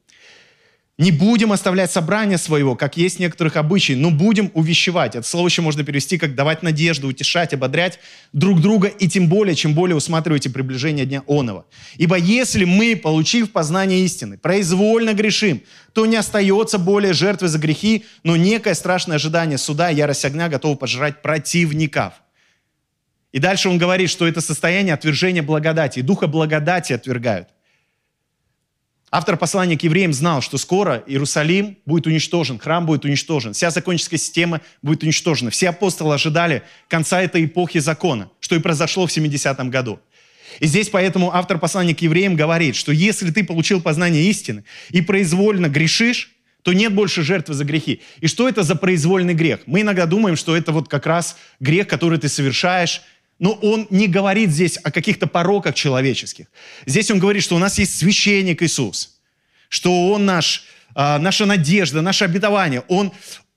Не будем оставлять собрание своего, как есть некоторых обычаев, но будем увещевать. Это слово еще можно перевести как давать надежду, утешать, ободрять друг друга, и тем более, чем более усматриваете приближение Дня Онова. Ибо если мы, получив познание истины, произвольно грешим, то не остается более жертвы за грехи, но некое страшное ожидание суда и ярость огня готово пожрать противников. И дальше он говорит, что это состояние отвержения благодати, и духа благодати отвергают. Автор послания к евреям знал, что скоро Иерусалим будет уничтожен, храм будет уничтожен, вся законческая система будет уничтожена. Все апостолы ожидали конца этой эпохи закона, что и произошло в 70-м году. И здесь поэтому автор послания к евреям говорит, что если ты получил познание истины и произвольно грешишь, то нет больше жертвы за грехи. И что это за произвольный грех? Мы иногда думаем, что это вот как раз грех, который ты совершаешь но он не говорит здесь о каких-то пороках человеческих. Здесь он говорит, что у нас есть священник Иисус, что он наш, а, наша надежда, наше обетование. Он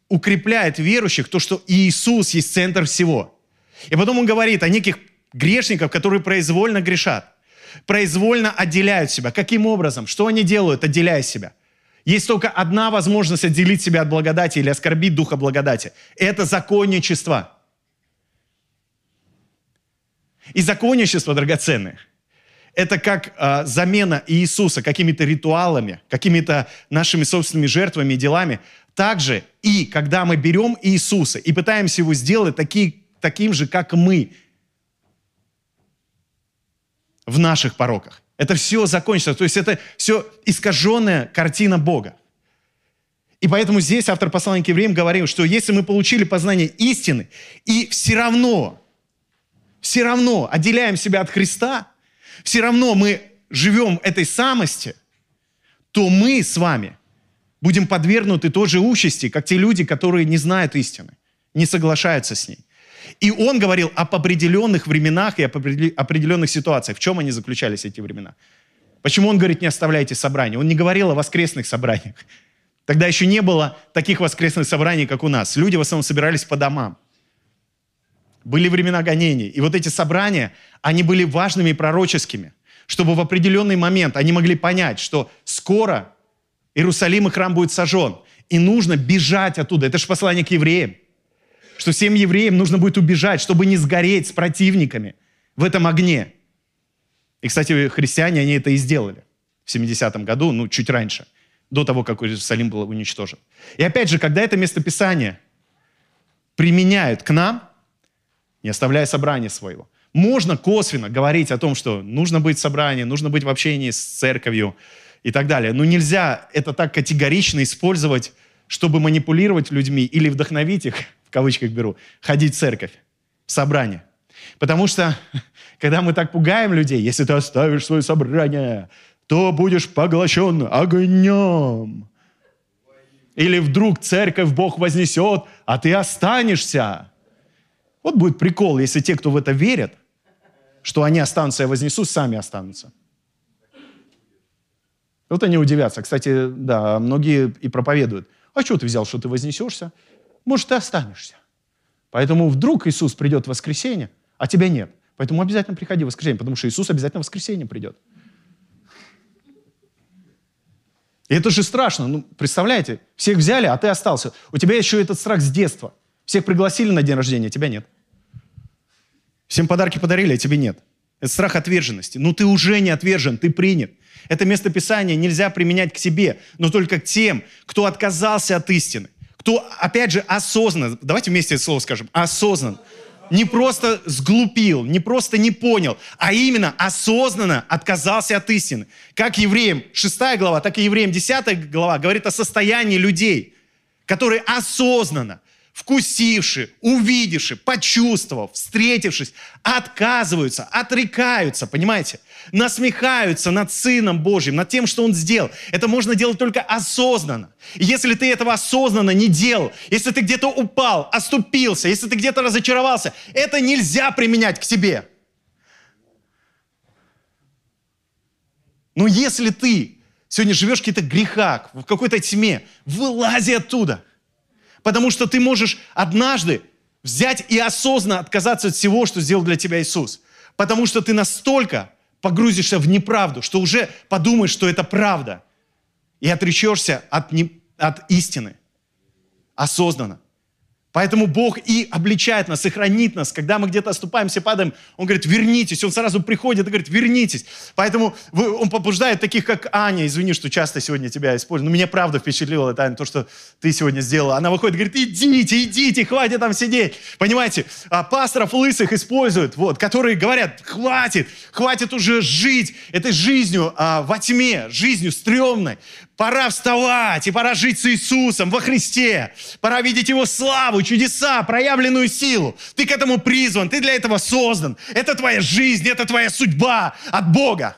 укрепляет верующих, то, что Иисус есть центр всего. И потом он говорит о неких грешниках, которые произвольно грешат, произвольно отделяют себя. Каким образом? Что они делают, отделяя себя? Есть только одна возможность отделить себя от благодати или оскорбить духа благодати. Это законничество – и законничество драгоценное – это как э, замена Иисуса какими-то ритуалами, какими-то нашими собственными жертвами и делами. Также и когда мы берем Иисуса и пытаемся его сделать таки, таким же, как мы в наших пороках. Это все закончится. То есть это все искаженная картина Бога. И поэтому здесь автор послания к евреям говорил, что если мы получили познание истины, и все равно все равно отделяем себя от Христа, все равно мы живем этой самости, то мы с вами будем подвергнуты той же участи, как те люди, которые не знают истины, не соглашаются с ней. И он говорил об определенных временах и об определенных ситуациях. В чем они заключались, эти времена? Почему он говорит, не оставляйте собрания? Он не говорил о воскресных собраниях. Тогда еще не было таких воскресных собраний, как у нас. Люди в основном собирались по домам были времена гонений. И вот эти собрания, они были важными и пророческими, чтобы в определенный момент они могли понять, что скоро Иерусалим и храм будет сожжен, и нужно бежать оттуда. Это же послание к евреям, что всем евреям нужно будет убежать, чтобы не сгореть с противниками в этом огне. И, кстати, христиане, они это и сделали в 70-м году, ну, чуть раньше, до того, как Иерусалим был уничтожен. И опять же, когда это местописание применяют к нам, не оставляя собрания своего, можно косвенно говорить о том, что нужно быть в собрании, нужно быть в общении с церковью и так далее. Но нельзя это так категорично использовать, чтобы манипулировать людьми или вдохновить их, в кавычках беру, ходить в церковь, в собрание. Потому что, когда мы так пугаем людей, если ты оставишь свое собрание, то будешь поглощен огнем. Или вдруг церковь Бог вознесет, а ты останешься. Вот будет прикол, если те, кто в это верят, что они останутся, я вознесу, сами останутся. Вот они удивятся. Кстати, да, многие и проповедуют. А что ты взял, что ты вознесешься? Может, ты останешься. Поэтому вдруг Иисус придет в воскресенье, а тебя нет. Поэтому обязательно приходи в воскресенье, потому что Иисус обязательно в воскресенье придет. И это же страшно. Ну, представляете, всех взяли, а ты остался. У тебя еще этот страх с детства. Всех пригласили на день рождения, а тебя нет. Всем подарки подарили, а тебе нет. Это страх отверженности. Ну ты уже не отвержен, ты принят. Это место Писания нельзя применять к себе, но только к тем, кто отказался от истины. Кто, опять же, осознанно, давайте вместе это слово скажем, осознанно. Не просто сглупил, не просто не понял, а именно осознанно отказался от истины. Как евреям 6 глава, так и евреям 10 глава говорит о состоянии людей, которые осознанно вкусивши, увидевши, почувствовав, встретившись, отказываются, отрекаются, понимаете? Насмехаются над Сыном Божьим, над тем, что Он сделал. Это можно делать только осознанно. И если ты этого осознанно не делал, если ты где-то упал, оступился, если ты где-то разочаровался, это нельзя применять к себе. Но если ты сегодня живешь в каких-то грехах, в какой-то тьме, вылази оттуда – Потому что ты можешь однажды взять и осознанно отказаться от всего, что сделал для тебя Иисус. Потому что ты настолько погрузишься в неправду, что уже подумаешь, что это правда. И отречешься от, не, от истины. Осознанно. Поэтому Бог и обличает нас, и хранит нас. Когда мы где-то оступаемся, падаем, Он говорит, вернитесь. Он сразу приходит и говорит, вернитесь. Поэтому Он побуждает таких, как Аня. Извини, что часто сегодня тебя использую. Но меня правда впечатлило, Таня, то, что ты сегодня сделала. Она выходит и говорит, идите, идите, хватит там сидеть. Понимаете, а пасторов лысых используют, вот, которые говорят, хватит, хватит уже жить этой жизнью а, во тьме, жизнью стрёмной. Пора вставать, и пора жить с Иисусом во Христе. Пора видеть Его славу, чудеса, проявленную силу. Ты к этому призван, ты для этого создан. Это твоя жизнь, это твоя судьба от Бога.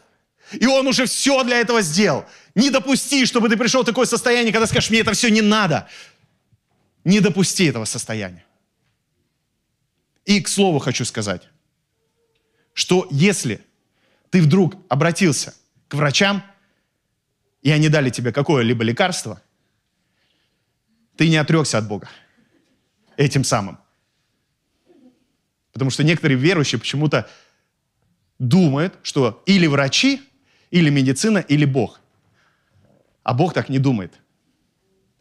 И Он уже все для этого сделал. Не допусти, чтобы ты пришел в такое состояние, когда скажешь, мне это все не надо. Не допусти этого состояния. И к слову хочу сказать, что если ты вдруг обратился к врачам, и они дали тебе какое-либо лекарство, ты не отрекся от Бога этим самым. Потому что некоторые верующие почему-то думают, что или врачи, или медицина, или Бог. А Бог так не думает.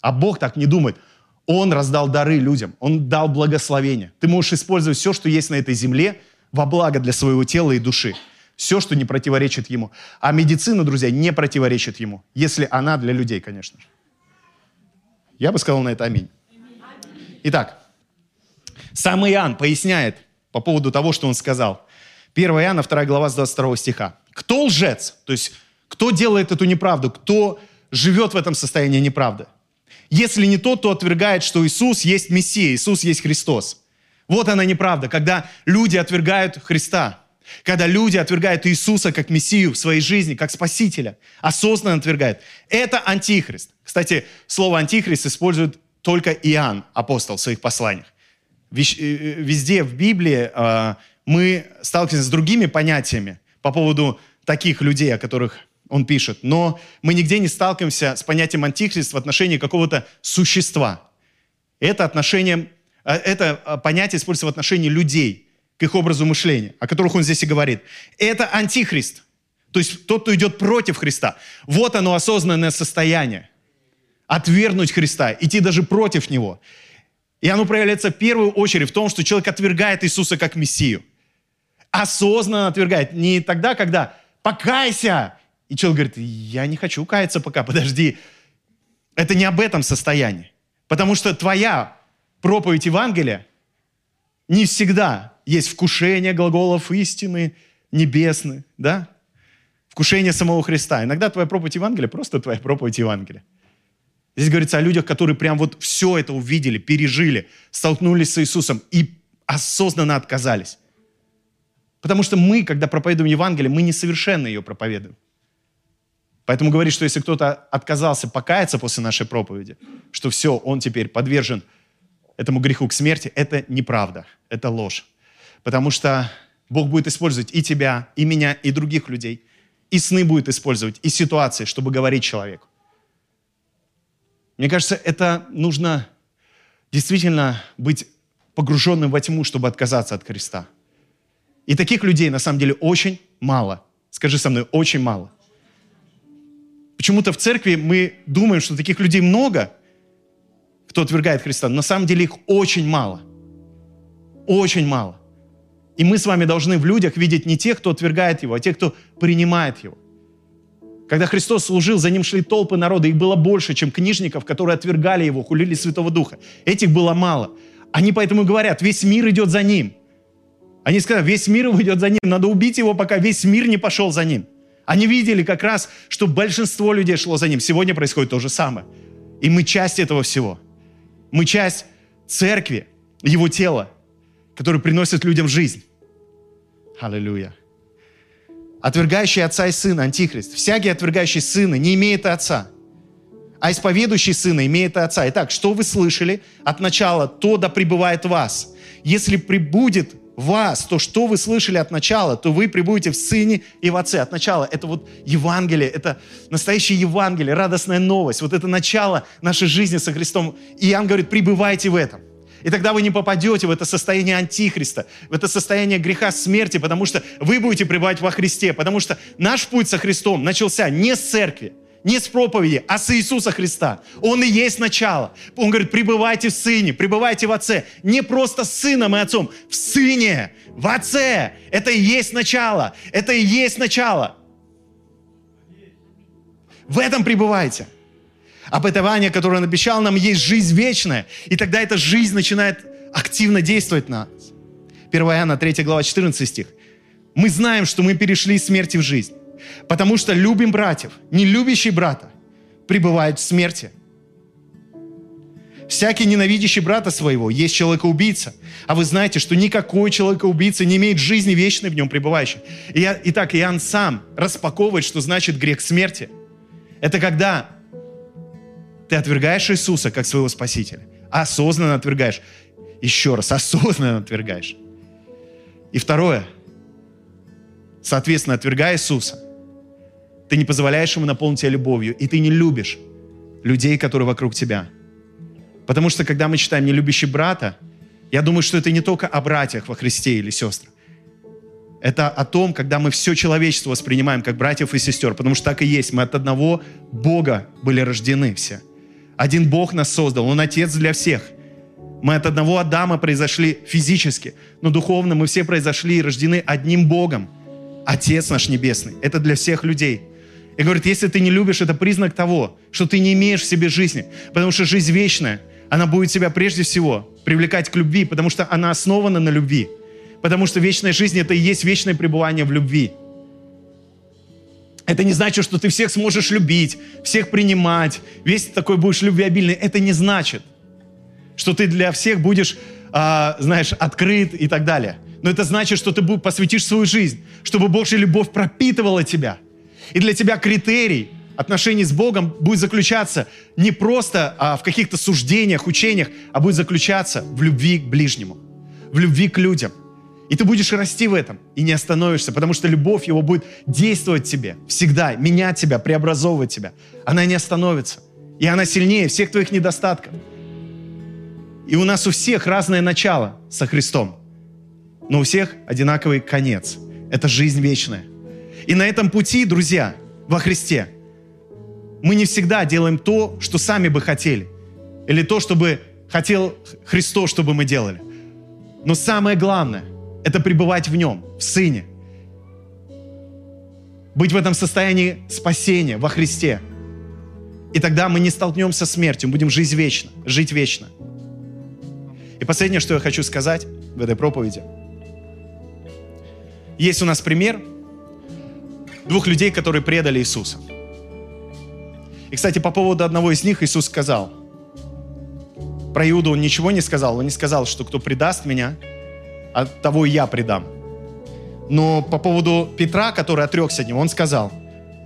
А Бог так не думает. Он раздал дары людям, Он дал благословение. Ты можешь использовать все, что есть на этой земле, во благо для своего тела и души. Все, что не противоречит ему. А медицина, друзья, не противоречит ему, если она для людей, конечно же. Я бы сказал на это аминь. Итак, сам Иоанн поясняет по поводу того, что он сказал. 1 Иоанна, 2 глава, с 22 стиха. Кто лжец? То есть, кто делает эту неправду? Кто живет в этом состоянии неправды? Если не тот, то отвергает, что Иисус есть Мессия, Иисус есть Христос. Вот она неправда, когда люди отвергают Христа. Когда люди отвергают Иисуса как Мессию в своей жизни, как Спасителя, осознанно отвергают. Это антихрист. Кстати, слово антихрист использует только Иоанн, апостол, в своих посланиях. Э, везде в Библии а, мы сталкиваемся с другими понятиями по поводу таких людей, о которых он пишет. Но мы нигде не сталкиваемся с понятием антихрист в отношении какого-то существа. Это, отношение, а, это а, понятие используется в отношении людей – к их образу мышления, о которых он здесь и говорит. Это антихрист. То есть тот, кто идет против Христа. Вот оно осознанное состояние. Отвергнуть Христа, идти даже против Него. И оно проявляется в первую очередь в том, что человек отвергает Иисуса как Мессию. Осознанно отвергает. Не тогда, когда «покайся!» И человек говорит, я не хочу каяться пока, подожди. Это не об этом состоянии. Потому что твоя проповедь Евангелия не всегда есть вкушение глаголов истины небесны, да? Вкушение самого Христа. Иногда твоя проповедь Евангелия просто твоя проповедь Евангелия. Здесь говорится о людях, которые прям вот все это увидели, пережили, столкнулись с Иисусом и осознанно отказались. Потому что мы, когда проповедуем Евангелие, мы несовершенно ее проповедуем. Поэтому говорит, что если кто-то отказался покаяться после нашей проповеди, что все, он теперь подвержен этому греху к смерти, это неправда, это ложь. Потому что Бог будет использовать и тебя, и меня, и других людей, и сны будет использовать, и ситуации, чтобы говорить человеку. Мне кажется, это нужно действительно быть погруженным во тьму, чтобы отказаться от креста. И таких людей на самом деле очень мало. Скажи со мной, очень мало. Почему-то в церкви мы думаем, что таких людей много, кто отвергает Христа. Но на самом деле их очень мало. Очень мало. И мы с вами должны в людях видеть не тех, кто отвергает Его, а тех, кто принимает Его. Когда Христос служил, за Ним шли толпы народа. Их было больше, чем книжников, которые отвергали Его, хулили Святого Духа. Этих было мало. Они поэтому говорят, весь мир идет за Ним. Они сказали, весь мир идет за Ним, надо убить Его, пока весь мир не пошел за Ним. Они видели как раз, что большинство людей шло за Ним. Сегодня происходит то же самое. И мы часть этого всего. Мы часть церкви, Его тела, который приносит людям жизнь. Аллилуйя. Отвергающий отца и сына, антихрист. Всякий отвергающий сына не имеет отца, а исповедующий сына имеет отца. Итак, что вы слышали от начала, то да пребывает вас. Если прибудет вас то, что вы слышали от начала, то вы прибудете в Сыне и в Отце. От начала это вот Евангелие, это настоящее Евангелие, радостная новость. Вот это начало нашей жизни со Христом. И Иоанн говорит, пребывайте в этом. И тогда вы не попадете в это состояние антихриста, в это состояние греха смерти, потому что вы будете пребывать во Христе, потому что наш путь со Христом начался не с церкви, не с проповеди, а с Иисуса Христа. Он и есть начало. Он говорит, пребывайте в Сыне, пребывайте в Отце. Не просто с Сыном и Отцом, в Сыне, в Отце. Это и есть начало. Это и есть начало. В этом пребывайте обетование, которое он обещал нам, есть жизнь вечная. И тогда эта жизнь начинает активно действовать на нас. 1 Иоанна 3 глава 14 стих. Мы знаем, что мы перешли из смерти в жизнь, потому что любим братьев. Не любящий брата пребывает в смерти. Всякий ненавидящий брата своего есть человекоубийца. А вы знаете, что никакой человекоубийца не имеет жизни вечной в нем пребывающей. И я, итак, Иоанн сам распаковывает, что значит грех смерти. Это когда ты отвергаешь Иисуса как своего Спасителя. Осознанно отвергаешь. Еще раз, осознанно отвергаешь. И второе. Соответственно, отвергая Иисуса, ты не позволяешь Ему наполнить тебя любовью, и ты не любишь людей, которые вокруг тебя. Потому что, когда мы читаем «не любящий брата», я думаю, что это не только о братьях во Христе или сестрах. Это о том, когда мы все человечество воспринимаем как братьев и сестер, потому что так и есть. Мы от одного Бога были рождены все. Один Бог нас создал, Он Отец для всех. Мы от одного Адама произошли физически, но духовно мы все произошли и рождены одним Богом. Отец наш Небесный. Это для всех людей. И говорит, если ты не любишь, это признак того, что ты не имеешь в себе жизни. Потому что жизнь вечная, она будет тебя прежде всего привлекать к любви, потому что она основана на любви. Потому что вечная жизнь – это и есть вечное пребывание в любви. Это не значит, что ты всех сможешь любить, всех принимать, весь такой будешь любвеобильный. Это не значит, что ты для всех будешь, а, знаешь, открыт и так далее. Но это значит, что ты посвятишь свою жизнь, чтобы Божья любовь пропитывала тебя. И для тебя критерий отношений с Богом будет заключаться не просто а, в каких-то суждениях, учениях, а будет заключаться в любви к ближнему, в любви к людям – и ты будешь расти в этом и не остановишься, потому что любовь его будет действовать в тебе всегда, менять тебя, преобразовывать тебя. Она не остановится. И она сильнее всех твоих недостатков. И у нас у всех разное начало со Христом. Но у всех одинаковый конец. Это жизнь вечная. И на этом пути, друзья, во Христе, мы не всегда делаем то, что сами бы хотели. Или то, что бы хотел Христос, чтобы мы делали. Но самое главное – это пребывать в Нем, в Сыне. Быть в этом состоянии спасения во Христе. И тогда мы не столкнемся с смертью, будем жить вечно, жить вечно. И последнее, что я хочу сказать в этой проповеди. Есть у нас пример двух людей, которые предали Иисуса. И, кстати, по поводу одного из них Иисус сказал, про Иуду он ничего не сказал, он не сказал, что кто предаст меня, а того я предам. Но по поводу Петра, который отрекся от него, он сказал,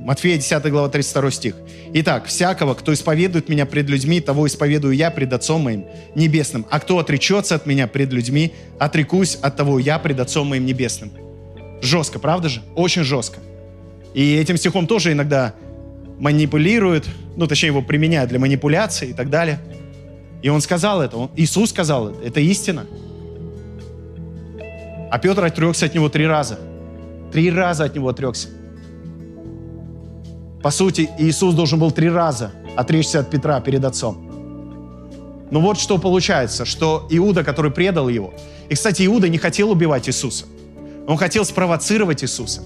Матфея 10 глава 32 стих. «Итак, всякого, кто исповедует меня пред людьми, того исповедую я пред Отцом моим небесным. А кто отречется от меня пред людьми, отрекусь от того я пред Отцом моим небесным». Жестко, правда же? Очень жестко. И этим стихом тоже иногда манипулируют, ну, точнее, его применяют для манипуляции и так далее. И он сказал это, он, Иисус сказал это, это истина. А Петр отрекся от него три раза. Три раза от него отрекся. По сути, Иисус должен был три раза отречься от Петра перед отцом. Но вот что получается, что Иуда, который предал его, и, кстати, Иуда не хотел убивать Иисуса. Он хотел спровоцировать Иисуса.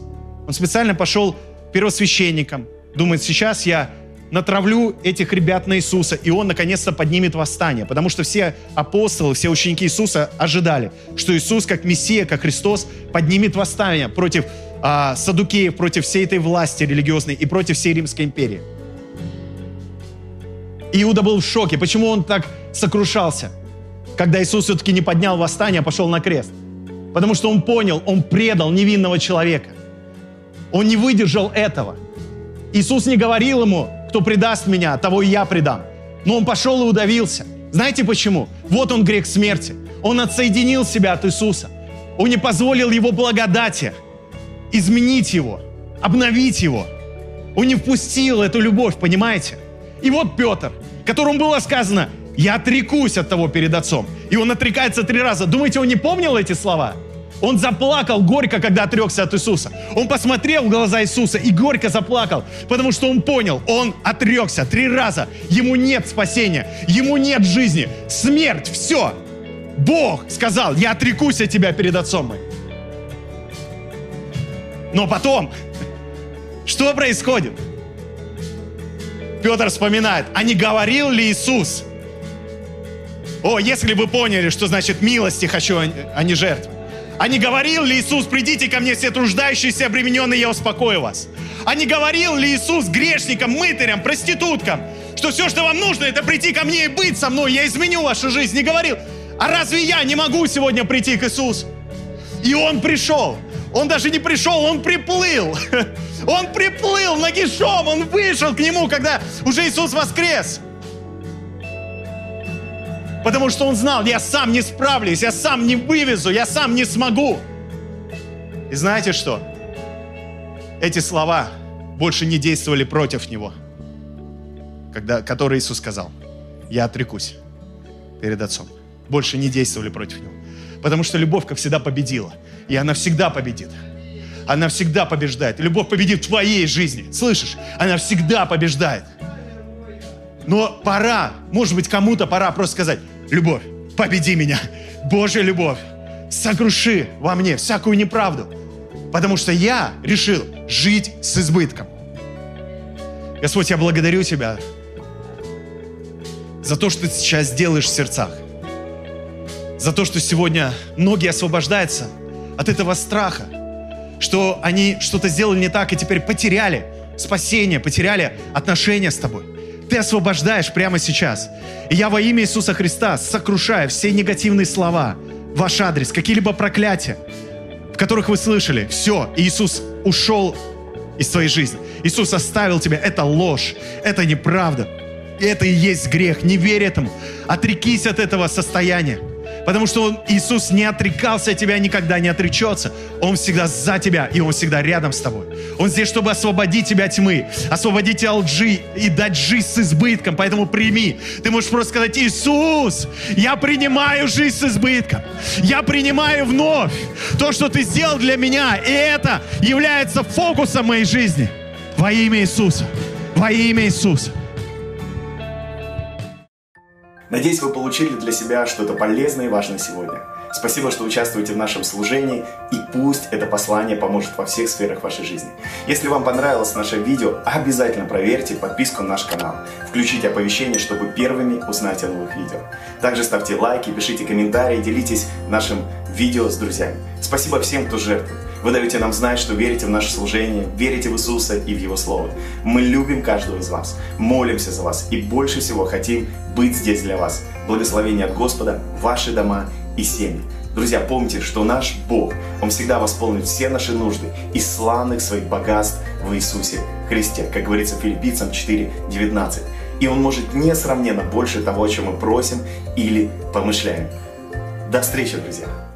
Он специально пошел первосвященникам, думает, сейчас я натравлю этих ребят на Иисуса, и Он наконец-то поднимет восстание. Потому что все апостолы, все ученики Иисуса ожидали, что Иисус, как Мессия, как Христос, поднимет восстание против а, садукеев, против всей этой власти религиозной и против всей Римской империи. Иуда был в шоке. Почему он так сокрушался, когда Иисус все-таки не поднял восстание, а пошел на крест? Потому что он понял, он предал невинного человека. Он не выдержал этого. Иисус не говорил ему, кто предаст меня, того и я предам. Но он пошел и удавился. Знаете почему? Вот он грех смерти. Он отсоединил себя от Иисуса. Он не позволил его благодати изменить его, обновить его. Он не впустил эту любовь, понимаете? И вот Петр, которому было сказано, я отрекусь от того перед отцом. И он отрекается три раза. Думаете, он не помнил эти слова? Он заплакал горько, когда отрекся от Иисуса. Он посмотрел в глаза Иисуса и горько заплакал, потому что он понял, он отрекся три раза. Ему нет спасения, ему нет жизни. Смерть, все. Бог сказал, я отрекусь от тебя перед Отцом моим. Но потом, что происходит? Петр вспоминает, а не говорил ли Иисус? О, если вы поняли, что значит милости хочу, а не жертвы. А не говорил ли Иисус, придите ко мне все труждающиеся обремененные, я успокою вас? А не говорил ли Иисус грешникам, мытарям, проституткам, что все, что вам нужно, это прийти ко мне и быть со мной, я изменю вашу жизнь? Не говорил. А разве я не могу сегодня прийти к Иисусу? И Он пришел. Он даже не пришел, Он приплыл. Он приплыл нагишом, Он вышел к Нему, когда уже Иисус воскрес. Потому что он знал, я сам не справлюсь, я сам не вывезу, я сам не смогу. И знаете что? Эти слова больше не действовали против него, когда, которые Иисус сказал. Я отрекусь перед Отцом. Больше не действовали против него. Потому что любовь, как всегда, победила. И она всегда победит. Она всегда побеждает. Любовь победит в твоей жизни. Слышишь? Она всегда побеждает. Но пора, может быть, кому-то пора просто сказать, любовь, победи меня. Божья любовь, сокруши во мне всякую неправду. Потому что я решил жить с избытком. Господь, я благодарю Тебя за то, что Ты сейчас делаешь в сердцах. За то, что сегодня многие освобождаются от этого страха, что они что-то сделали не так и теперь потеряли спасение, потеряли отношения с Тобой. Ты освобождаешь прямо сейчас. И я во имя Иисуса Христа сокрушаю все негативные слова, ваш адрес, какие-либо проклятия, в которых вы слышали. Все, Иисус ушел из твоей жизни. Иисус оставил тебя. Это ложь, это неправда. Это и есть грех. Не верь этому. Отрекись от этого состояния. Потому что он, Иисус не отрекался от тебя, никогда не отречется. Он всегда за тебя, и Он всегда рядом с тобой. Он здесь, чтобы освободить тебя от тьмы, освободить тебя от лжи и дать жизнь с избытком. Поэтому прими. Ты можешь просто сказать, Иисус, я принимаю жизнь с избытком. Я принимаю вновь то, что Ты сделал для меня. И это является фокусом моей жизни. Во имя Иисуса. Во имя Иисуса. Надеюсь, вы получили для себя что-то полезное и важное сегодня. Спасибо, что участвуете в нашем служении, и пусть это послание поможет во всех сферах вашей жизни. Если вам понравилось наше видео, обязательно проверьте подписку на наш канал. Включите оповещения, чтобы первыми узнать о новых видео. Также ставьте лайки, пишите комментарии, делитесь нашим видео с друзьями. Спасибо всем, кто жертвует. Вы даете нам знать, что верите в наше служение, верите в Иисуса и в Его Слово. Мы любим каждого из вас, молимся за вас и больше всего хотим быть здесь для вас. Благословение от Господа, ваши дома и семьи. Друзья, помните, что наш Бог, Он всегда восполнит все наши нужды из славных своих богатств в Иисусе Христе, как говорится филиппийцам 4.19. И Он может несравненно больше того, о чем мы просим или помышляем. До встречи, друзья!